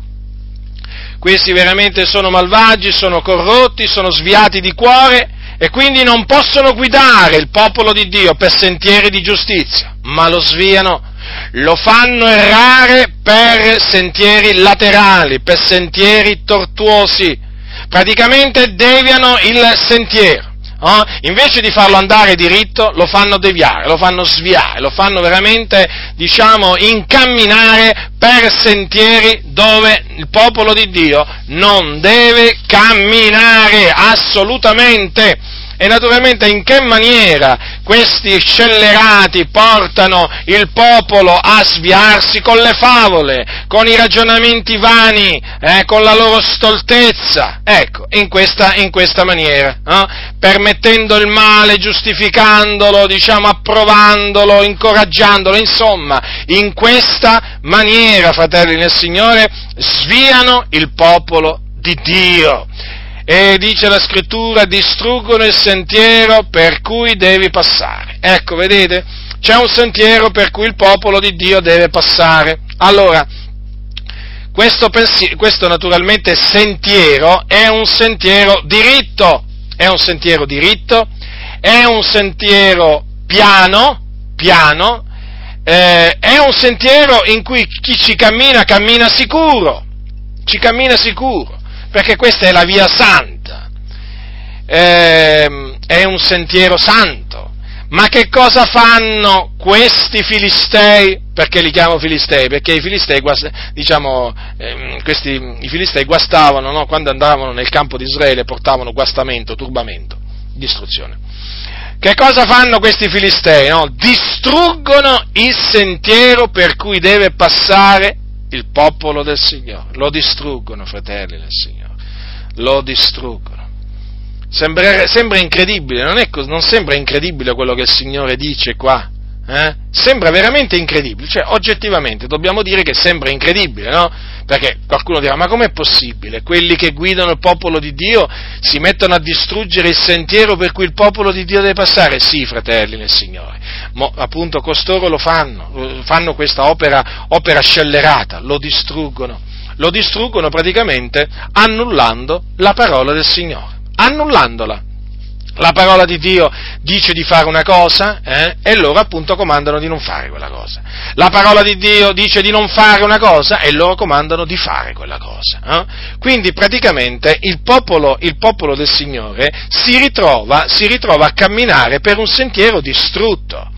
Questi veramente sono malvagi, sono corrotti, sono sviati di cuore e quindi non possono guidare il popolo di Dio per sentieri di giustizia, ma lo sviano lo fanno errare per sentieri laterali, per sentieri tortuosi, praticamente deviano il sentiero. Eh? Invece di farlo andare diritto, lo fanno deviare, lo fanno sviare, lo fanno veramente, diciamo, incamminare per sentieri dove il popolo di Dio non deve camminare assolutamente. E naturalmente in che maniera questi scellerati portano il popolo a sviarsi con le favole, con i ragionamenti vani, eh, con la loro stoltezza. Ecco, in questa, in questa maniera, eh, permettendo il male, giustificandolo, diciamo, approvandolo, incoraggiandolo, insomma, in questa maniera, fratelli nel Signore, sviano il popolo di Dio e dice la scrittura distruggono il sentiero per cui devi passare. Ecco, vedete? C'è un sentiero per cui il popolo di Dio deve passare. Allora, questo, pensi- questo naturalmente sentiero è un sentiero diritto, è un sentiero diritto, è un sentiero piano, piano, eh, è un sentiero in cui chi ci cammina cammina sicuro, ci cammina sicuro perché questa è la via santa, eh, è un sentiero santo. Ma che cosa fanno questi filistei? Perché li chiamo filistei? Perché i filistei, diciamo, eh, questi, i filistei guastavano, no? quando andavano nel campo di Israele portavano guastamento, turbamento, distruzione. Che cosa fanno questi filistei? No? Distruggono il sentiero per cui deve passare il popolo del Signore. Lo distruggono, fratelli del Signore lo distruggono. Sembra, sembra incredibile, non, è, non, sembra incredibile quello che il Signore dice qua? Eh? Sembra veramente incredibile, cioè oggettivamente dobbiamo dire che sembra incredibile, no? Perché qualcuno dirà, ma com'è possibile? Quelli che guidano il popolo di Dio si mettono a distruggere il sentiero per cui il popolo di Dio deve passare? Sì, fratelli nel Signore, ma appunto costoro lo fanno, fanno questa opera, opera scellerata, lo distruggono lo distruggono praticamente annullando la parola del Signore, annullandola. La parola di Dio dice di fare una cosa eh, e loro appunto comandano di non fare quella cosa. La parola di Dio dice di non fare una cosa e loro comandano di fare quella cosa. Eh? Quindi praticamente il popolo, il popolo del Signore si ritrova, si ritrova a camminare per un sentiero distrutto,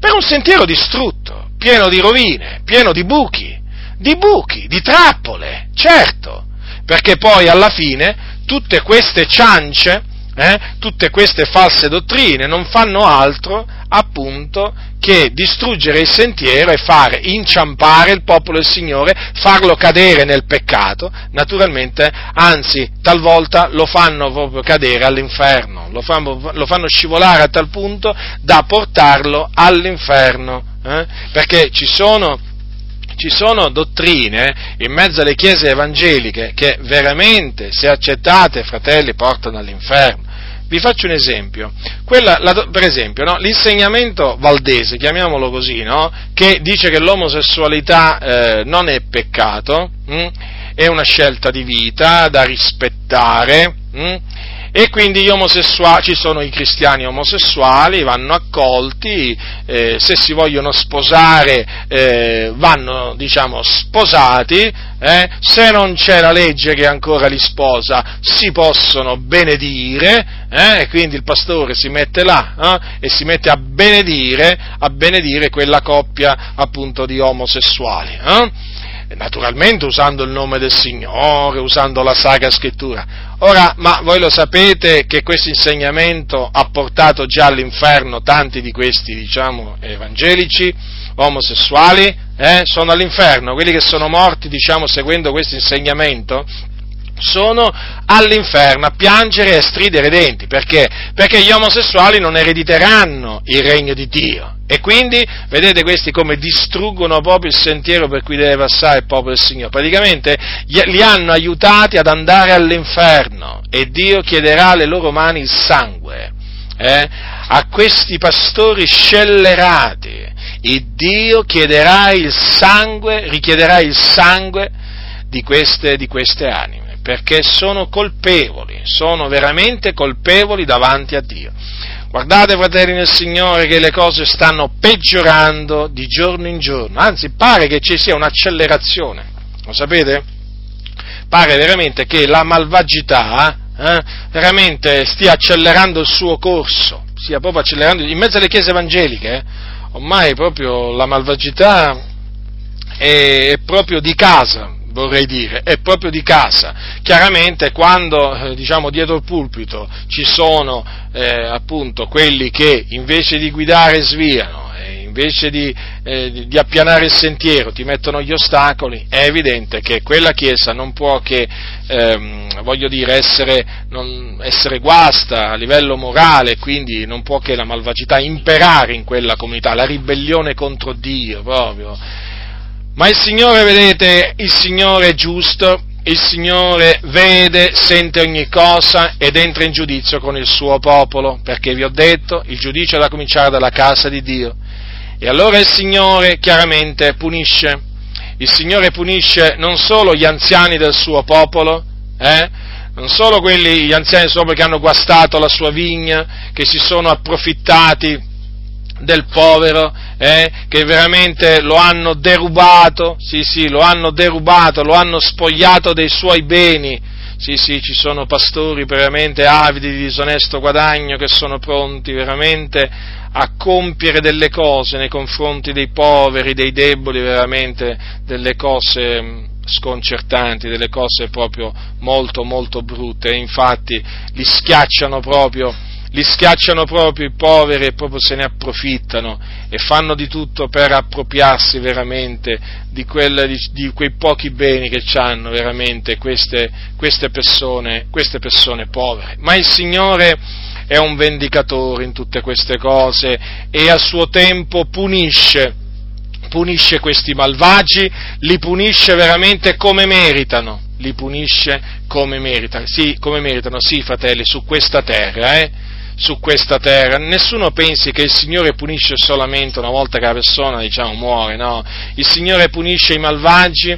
per un sentiero distrutto, pieno di rovine, pieno di buchi, di buchi, di trappole, certo, perché poi alla fine tutte queste ciance, eh, tutte queste false dottrine non fanno altro appunto che distruggere il sentiero e fare inciampare il popolo del Signore, farlo cadere nel peccato, naturalmente, anzi, talvolta lo fanno proprio cadere all'inferno, lo fanno, lo fanno scivolare a tal punto da portarlo all'inferno, eh? perché ci sono ci sono dottrine in mezzo alle chiese evangeliche che veramente, se accettate, fratelli, portano all'inferno. Vi faccio un esempio. Quella, la, per esempio, no, l'insegnamento valdese, chiamiamolo così, no, che dice che l'omosessualità eh, non è peccato, hm, è una scelta di vita da rispettare, hm, e quindi ci sono i cristiani omosessuali, vanno accolti, eh, se si vogliono sposare eh, vanno diciamo, sposati, eh, se non c'è la legge che ancora li sposa si possono benedire, eh, e quindi il pastore si mette là eh, e si mette a benedire, a benedire quella coppia appunto di omosessuali eh naturalmente usando il nome del Signore, usando la Sacra Scrittura. Ora, ma voi lo sapete che questo insegnamento ha portato già all'inferno tanti di questi, diciamo, evangelici, omosessuali, eh? sono all'inferno, quelli che sono morti, diciamo, seguendo questo insegnamento, sono all'inferno a piangere e a stridere i denti. Perché? Perché gli omosessuali non erediteranno il regno di Dio. E quindi, vedete questi come distruggono proprio il sentiero per cui deve passare il popolo del Signore. Praticamente li hanno aiutati ad andare all'inferno e Dio chiederà alle loro mani il sangue. Eh? A questi pastori scellerati, il Dio chiederà il sangue, richiederà il sangue di queste, di queste anime perché sono colpevoli, sono veramente colpevoli davanti a Dio. Guardate, fratelli nel Signore, che le cose stanno peggiorando di giorno in giorno, anzi pare che ci sia un'accelerazione, lo sapete? Pare veramente che la malvagità eh, veramente stia accelerando il suo corso, stia proprio accelerando, in mezzo alle chiese evangeliche, eh, ormai proprio la malvagità è, proprio di casa, vorrei dire, è proprio di casa. Chiaramente quando, eh, diciamo, dietro il pulpito ci sono eh, appunto quelli che invece di guidare sviano, invece di, eh, di, appianare il sentiero ti mettono gli ostacoli, è evidente che quella Chiesa non può che, ehm, voglio dire, essere, non, essere guasta a livello morale, quindi non può che la malvagità imperare in quella comunità, la ribellione contro Dio proprio ma il Signore, vedete, il Signore è giusto, il Signore vede, sente ogni cosa ed entra in giudizio con il suo popolo, perché vi ho detto, il giudizio è da cominciare dalla casa di Dio. E allora il Signore chiaramente punisce. Il Signore punisce non solo gli anziani del suo popolo, eh, non solo quelli, gli anziani del suo popolo che hanno guastato la sua vigna, che si sono approfittati del povero, eh, che veramente lo hanno derubato, sì sì, lo hanno derubato, lo hanno spogliato dei suoi beni, sì sì, ci sono pastori veramente avidi di disonesto guadagno che sono pronti veramente a compiere delle cose nei confronti dei poveri, dei deboli, veramente delle cose mm, sconcertanti, delle cose proprio molto molto brutte, infatti li schiacciano proprio li schiacciano proprio i poveri e proprio se ne approfittano e fanno di tutto per appropriarsi veramente di, quelle, di, di quei pochi beni che hanno veramente queste, queste, persone, queste persone povere. Ma il Signore è un vendicatore in tutte queste cose e a suo tempo punisce, punisce questi malvagi, li punisce veramente come meritano, li punisce come meritano, sì, come meritano, sì fratelli, su questa terra, eh? Su questa terra. Nessuno pensi che il Signore punisce solamente una volta che la persona, diciamo, muore, no. Il Signore punisce i malvagi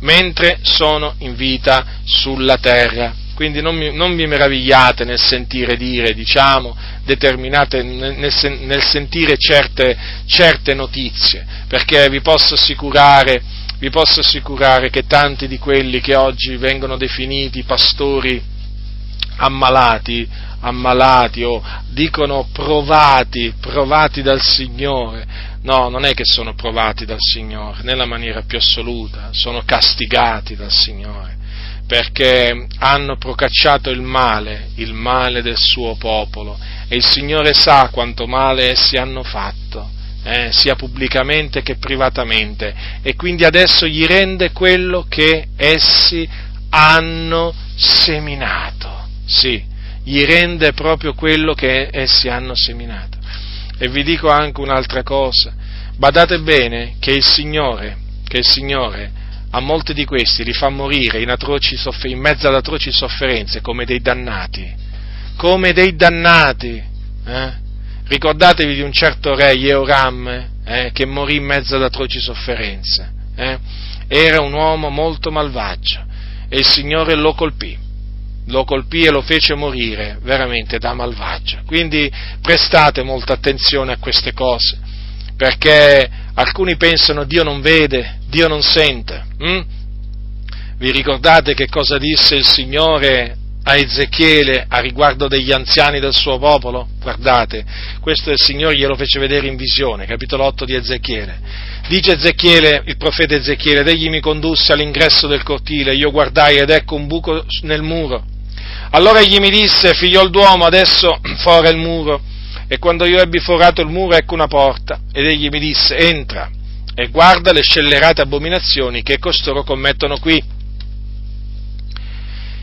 mentre sono in vita sulla terra. quindi non, mi, non vi meravigliate nel sentire dire, diciamo, determinate, nel, nel sentire certe, certe, notizie, perché vi posso assicurare, vi posso assicurare che tanti di quelli che oggi vengono definiti pastori ammalati, ammalati o dicono provati, provati dal Signore, No, non è che sono provati dal Signore, nella maniera più assoluta, sono castigati dal Signore, perché hanno procacciato il male, il male del suo popolo, e il Signore sa quanto male essi hanno fatto, eh, sia pubblicamente che privatamente, e quindi adesso gli rende quello che essi hanno seminato, sì, gli rende proprio quello che essi hanno seminato. E vi dico anche un'altra cosa, badate bene che il Signore, che il Signore a molti di questi li fa morire in, soffer- in mezzo ad atroci sofferenze come dei dannati, come dei dannati. Eh? Ricordatevi di un certo re, Jeoram, eh, che morì in mezzo ad atroci sofferenze. Eh? Era un uomo molto malvagio e il Signore lo colpì lo colpì e lo fece morire veramente da malvagio. Quindi prestate molta attenzione a queste cose, perché alcuni pensano Dio non vede, Dio non sente. Hm? Vi ricordate che cosa disse il Signore a Ezechiele a riguardo degli anziani del suo popolo? Guardate, questo il Signore glielo fece vedere in visione, capitolo 8 di Ezechiele. Dice Ezechiele, il profeta Ezechiele, ed egli mi condusse all'ingresso del cortile, io guardai ed ecco un buco nel muro allora egli mi disse, figliol d'uomo, adesso fora il muro. E quando io ebbi forato il muro, ecco una porta. Ed egli mi disse, entra e guarda le scellerate abominazioni che costoro commettono qui.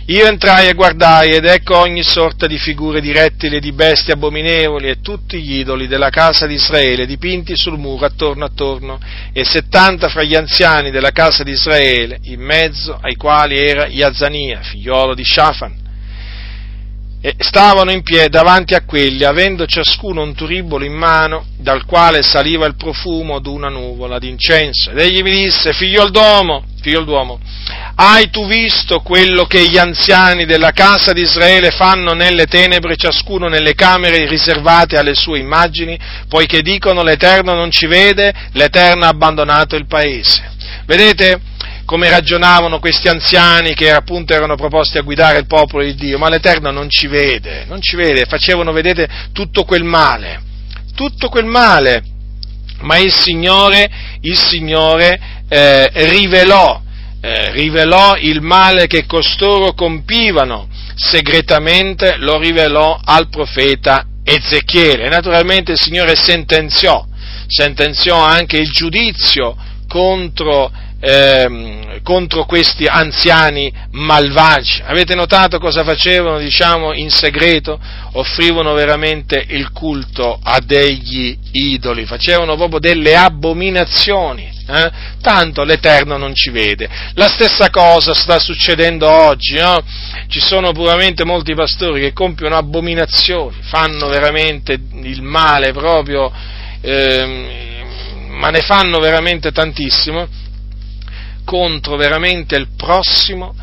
Io entrai e guardai ed ecco ogni sorta di figure di rettili e di bestie abominevoli e tutti gli idoli della casa di Israele dipinti sul muro attorno attorno e settanta fra gli anziani della casa di Israele, in mezzo ai quali era Iazania, figliolo di Shafan e stavano in piedi davanti a quelli, avendo ciascuno un turibolo in mano, dal quale saliva il profumo d'una nuvola d'incenso. Ed egli mi disse, figlio d'uomo, figlio d'uomo, hai tu visto quello che gli anziani della casa di Israele fanno nelle tenebre, ciascuno nelle camere riservate alle sue immagini, poiché dicono l'Eterno non ci vede, l'Eterno ha abbandonato il paese. Vedete? Come ragionavano questi anziani che appunto erano proposti a guidare il popolo di Dio, ma l'Eterno non ci vede, non ci vede, facevano, vedete, tutto quel male, tutto quel male, ma il Signore, il Signore eh, rivelò, eh, rivelò il male che costoro compivano, segretamente lo rivelò al profeta Ezechiele. Naturalmente il Signore sentenziò, sentenziò anche il giudizio contro eh, contro questi anziani malvagi. Avete notato cosa facevano, diciamo, in segreto? Offrivano veramente il culto a degli idoli, facevano proprio delle abominazioni. Eh? Tanto l'Eterno non ci vede. La stessa cosa sta succedendo oggi, no? Ci sono puramente molti pastori che compiono abominazioni, fanno veramente il male proprio, eh, ma ne fanno veramente tantissimo contro veramente il prossimo,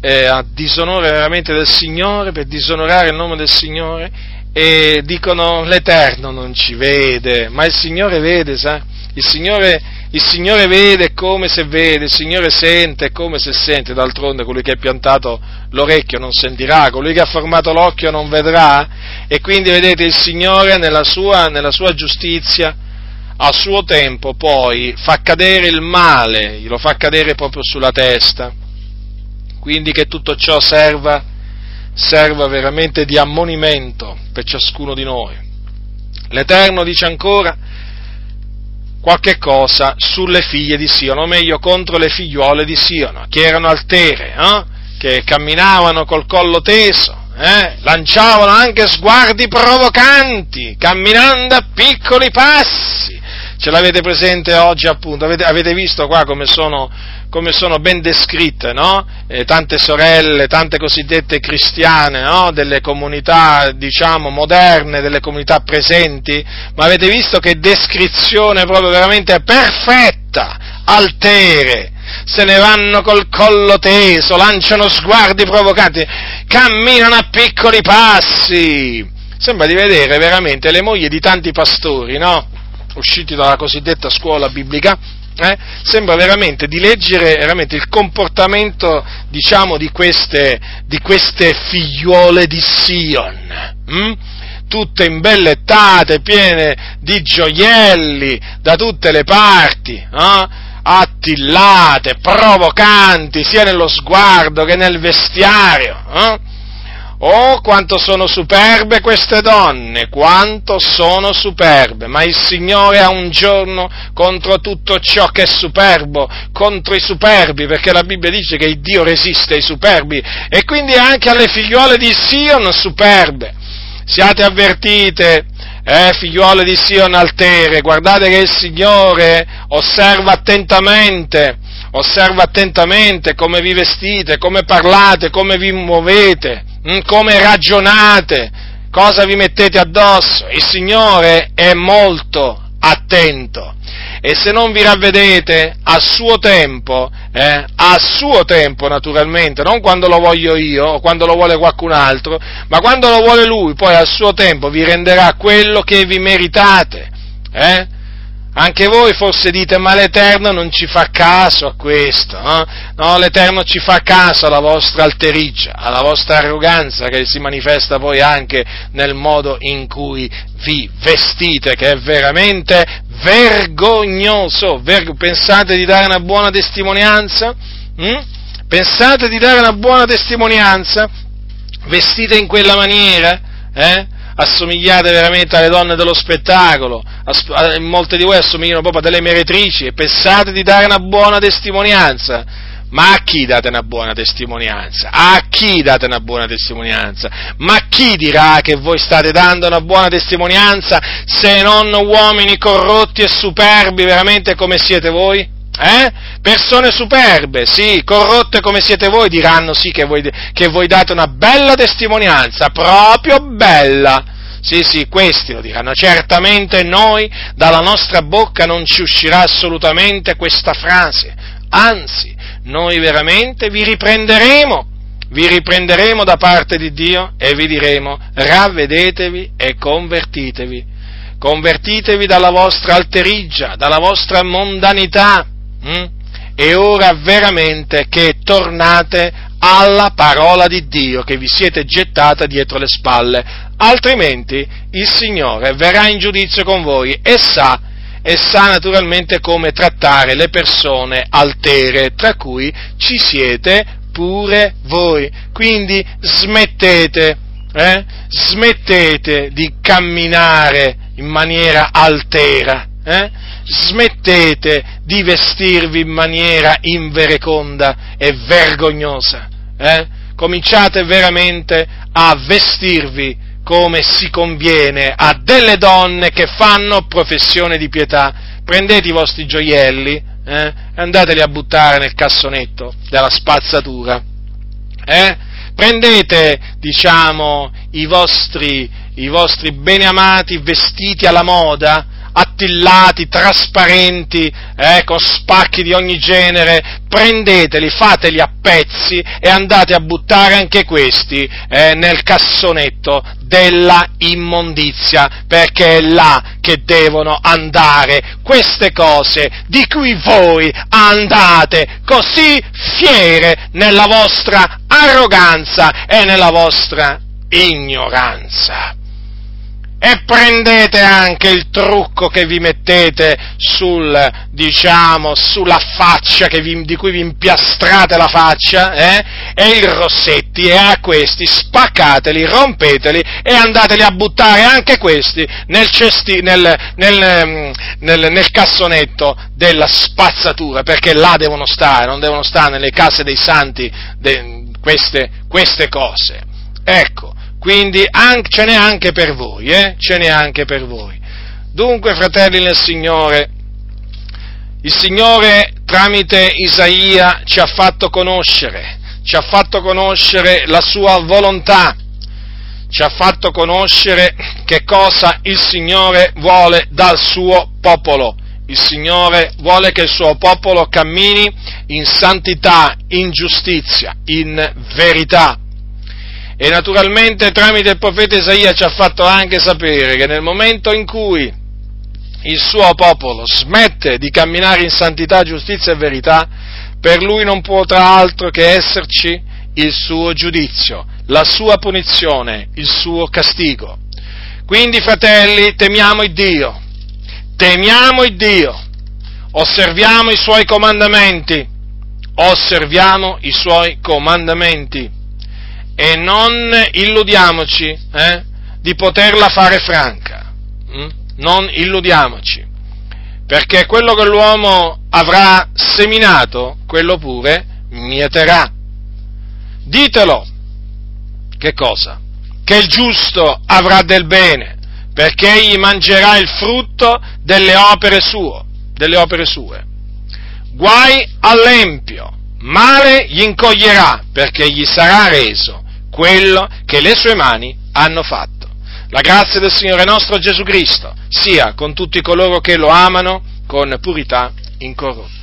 eh, a disonore veramente del Signore, per disonorare il nome del Signore, e dicono l'Eterno non ci vede, ma il Signore vede, sa? Il Signore, il Signore vede come se vede, il Signore sente come se sente, d'altronde colui che ha piantato l'orecchio non sentirà, colui che ha formato l'occhio non vedrà, e quindi vedete il Signore nella sua, nella sua giustizia a suo tempo poi fa cadere il male, lo fa cadere proprio sulla testa. Quindi che tutto ciò serva, serva veramente di ammonimento per ciascuno di noi. L'Eterno dice ancora qualche cosa sulle figlie di Siono, o meglio contro le figliuole di Siono, che erano altere, eh? che camminavano col collo teso, eh? lanciavano anche sguardi provocanti, camminando a piccoli passi, Ce l'avete presente oggi appunto? Avete, avete visto qua come sono, come sono ben descritte, no? eh, tante sorelle, tante cosiddette cristiane, no? Delle comunità, diciamo, moderne, delle comunità presenti? Ma avete visto che descrizione proprio veramente perfetta? altere, se ne vanno col collo teso, lanciano sguardi provocanti, camminano a piccoli passi. Sembra di vedere veramente le mogli di tanti pastori, no? Usciti dalla cosiddetta scuola biblica, eh? sembra veramente di leggere veramente il comportamento, diciamo, di queste, di queste figliuole di Sion. Hm? tutte imbellettate, piene di gioielli da tutte le parti, eh? attillate, provocanti, sia nello sguardo che nel vestiario. Eh? Oh, quanto sono superbe queste donne, quanto sono superbe, ma il Signore ha un giorno contro tutto ciò che è superbo, contro i superbi, perché la Bibbia dice che il Dio resiste ai superbi, e quindi anche alle figliuole di Sion superbe. Siate avvertite, eh, figliuole di Sion altere, guardate che il Signore osserva attentamente, osserva attentamente come vi vestite, come parlate, come vi muovete come ragionate, cosa vi mettete addosso. Il Signore è molto attento e se non vi ravvedete a suo tempo, eh, a suo tempo naturalmente, non quando lo voglio io o quando lo vuole qualcun altro, ma quando lo vuole Lui, poi a suo tempo vi renderà quello che vi meritate. Eh? Anche voi forse dite, ma l'Eterno non ci fa caso a questo, no? no? l'Eterno ci fa caso alla vostra alterigia, alla vostra arroganza che si manifesta poi anche nel modo in cui vi vestite, che è veramente vergognoso. Ver- pensate di dare una buona testimonianza? Mm? Pensate di dare una buona testimonianza? Vestite in quella maniera? Eh? Assomigliate veramente alle donne dello spettacolo, molte di voi assomigliano proprio a delle meretrici e pensate di dare una buona testimonianza. Ma a chi date una buona testimonianza? A chi date una buona testimonianza? Ma chi dirà che voi state dando una buona testimonianza se non uomini corrotti e superbi veramente come siete voi? Eh? Persone superbe, sì, corrotte come siete voi, diranno sì che voi, che voi date una bella testimonianza, proprio bella. Sì, sì, questi lo diranno. Certamente noi, dalla nostra bocca non ci uscirà assolutamente questa frase. Anzi, noi veramente vi riprenderemo, vi riprenderemo da parte di Dio e vi diremo ravvedetevi e convertitevi. Convertitevi dalla vostra alterigia, dalla vostra mondanità. Hm? È ora veramente che tornate alla parola di Dio che vi siete gettata dietro le spalle, altrimenti il Signore verrà in giudizio con voi e sa, e sa naturalmente come trattare le persone altere, tra cui ci siete pure voi. Quindi smettete, eh? smettete di camminare in maniera altera. Eh? Smettete di vestirvi in maniera invereconda e vergognosa eh, cominciate veramente a vestirvi come si conviene a delle donne che fanno professione di pietà. Prendete i vostri gioielli eh, e andateli a buttare nel cassonetto della spazzatura. Eh? Prendete, diciamo, i vostri, i vostri beneamati vestiti alla moda attillati, trasparenti, eh, con spacchi di ogni genere, prendeteli, fateli a pezzi e andate a buttare anche questi eh, nel cassonetto della immondizia, perché è là che devono andare queste cose di cui voi andate così fiere nella vostra arroganza e nella vostra ignoranza e prendete anche il trucco che vi mettete sul, diciamo, sulla faccia vi, di cui vi impiastrate la faccia, eh? e i rossetti, e a questi spaccateli, rompeteli e andateli a buttare anche questi nel, cesti, nel, nel, nel, nel cassonetto della spazzatura, perché là devono stare, non devono stare nelle case dei santi de, queste, queste cose. Ecco, quindi anche, ce n'è anche per voi, eh? ce n'è anche per voi. Dunque, fratelli nel Signore, il Signore tramite Isaia ci ha fatto conoscere, ci ha fatto conoscere la sua volontà, ci ha fatto conoscere che cosa il Signore vuole dal suo popolo. il Signore vuole che il suo popolo cammini in santità, in giustizia, in verità. E naturalmente tramite il profeta Isaia ci ha fatto anche sapere che nel momento in cui il suo popolo smette di camminare in santità, giustizia e verità, per lui non potrà altro che esserci il suo giudizio, la sua punizione, il suo castigo. Quindi, fratelli, temiamo il Dio, temiamo il Dio, osserviamo i suoi comandamenti, osserviamo i suoi comandamenti e non illudiamoci eh, di poterla fare franca, hm? non illudiamoci, perché quello che l'uomo avrà seminato, quello pure mieterà. Ditelo, che cosa? Che il giusto avrà del bene, perché egli mangerà il frutto delle opere sue, delle opere sue. Guai all'empio, male gli incoglierà, perché gli sarà reso quello che le sue mani hanno fatto. La grazia del Signore nostro Gesù Cristo sia con tutti coloro che lo amano con purità incorrotta.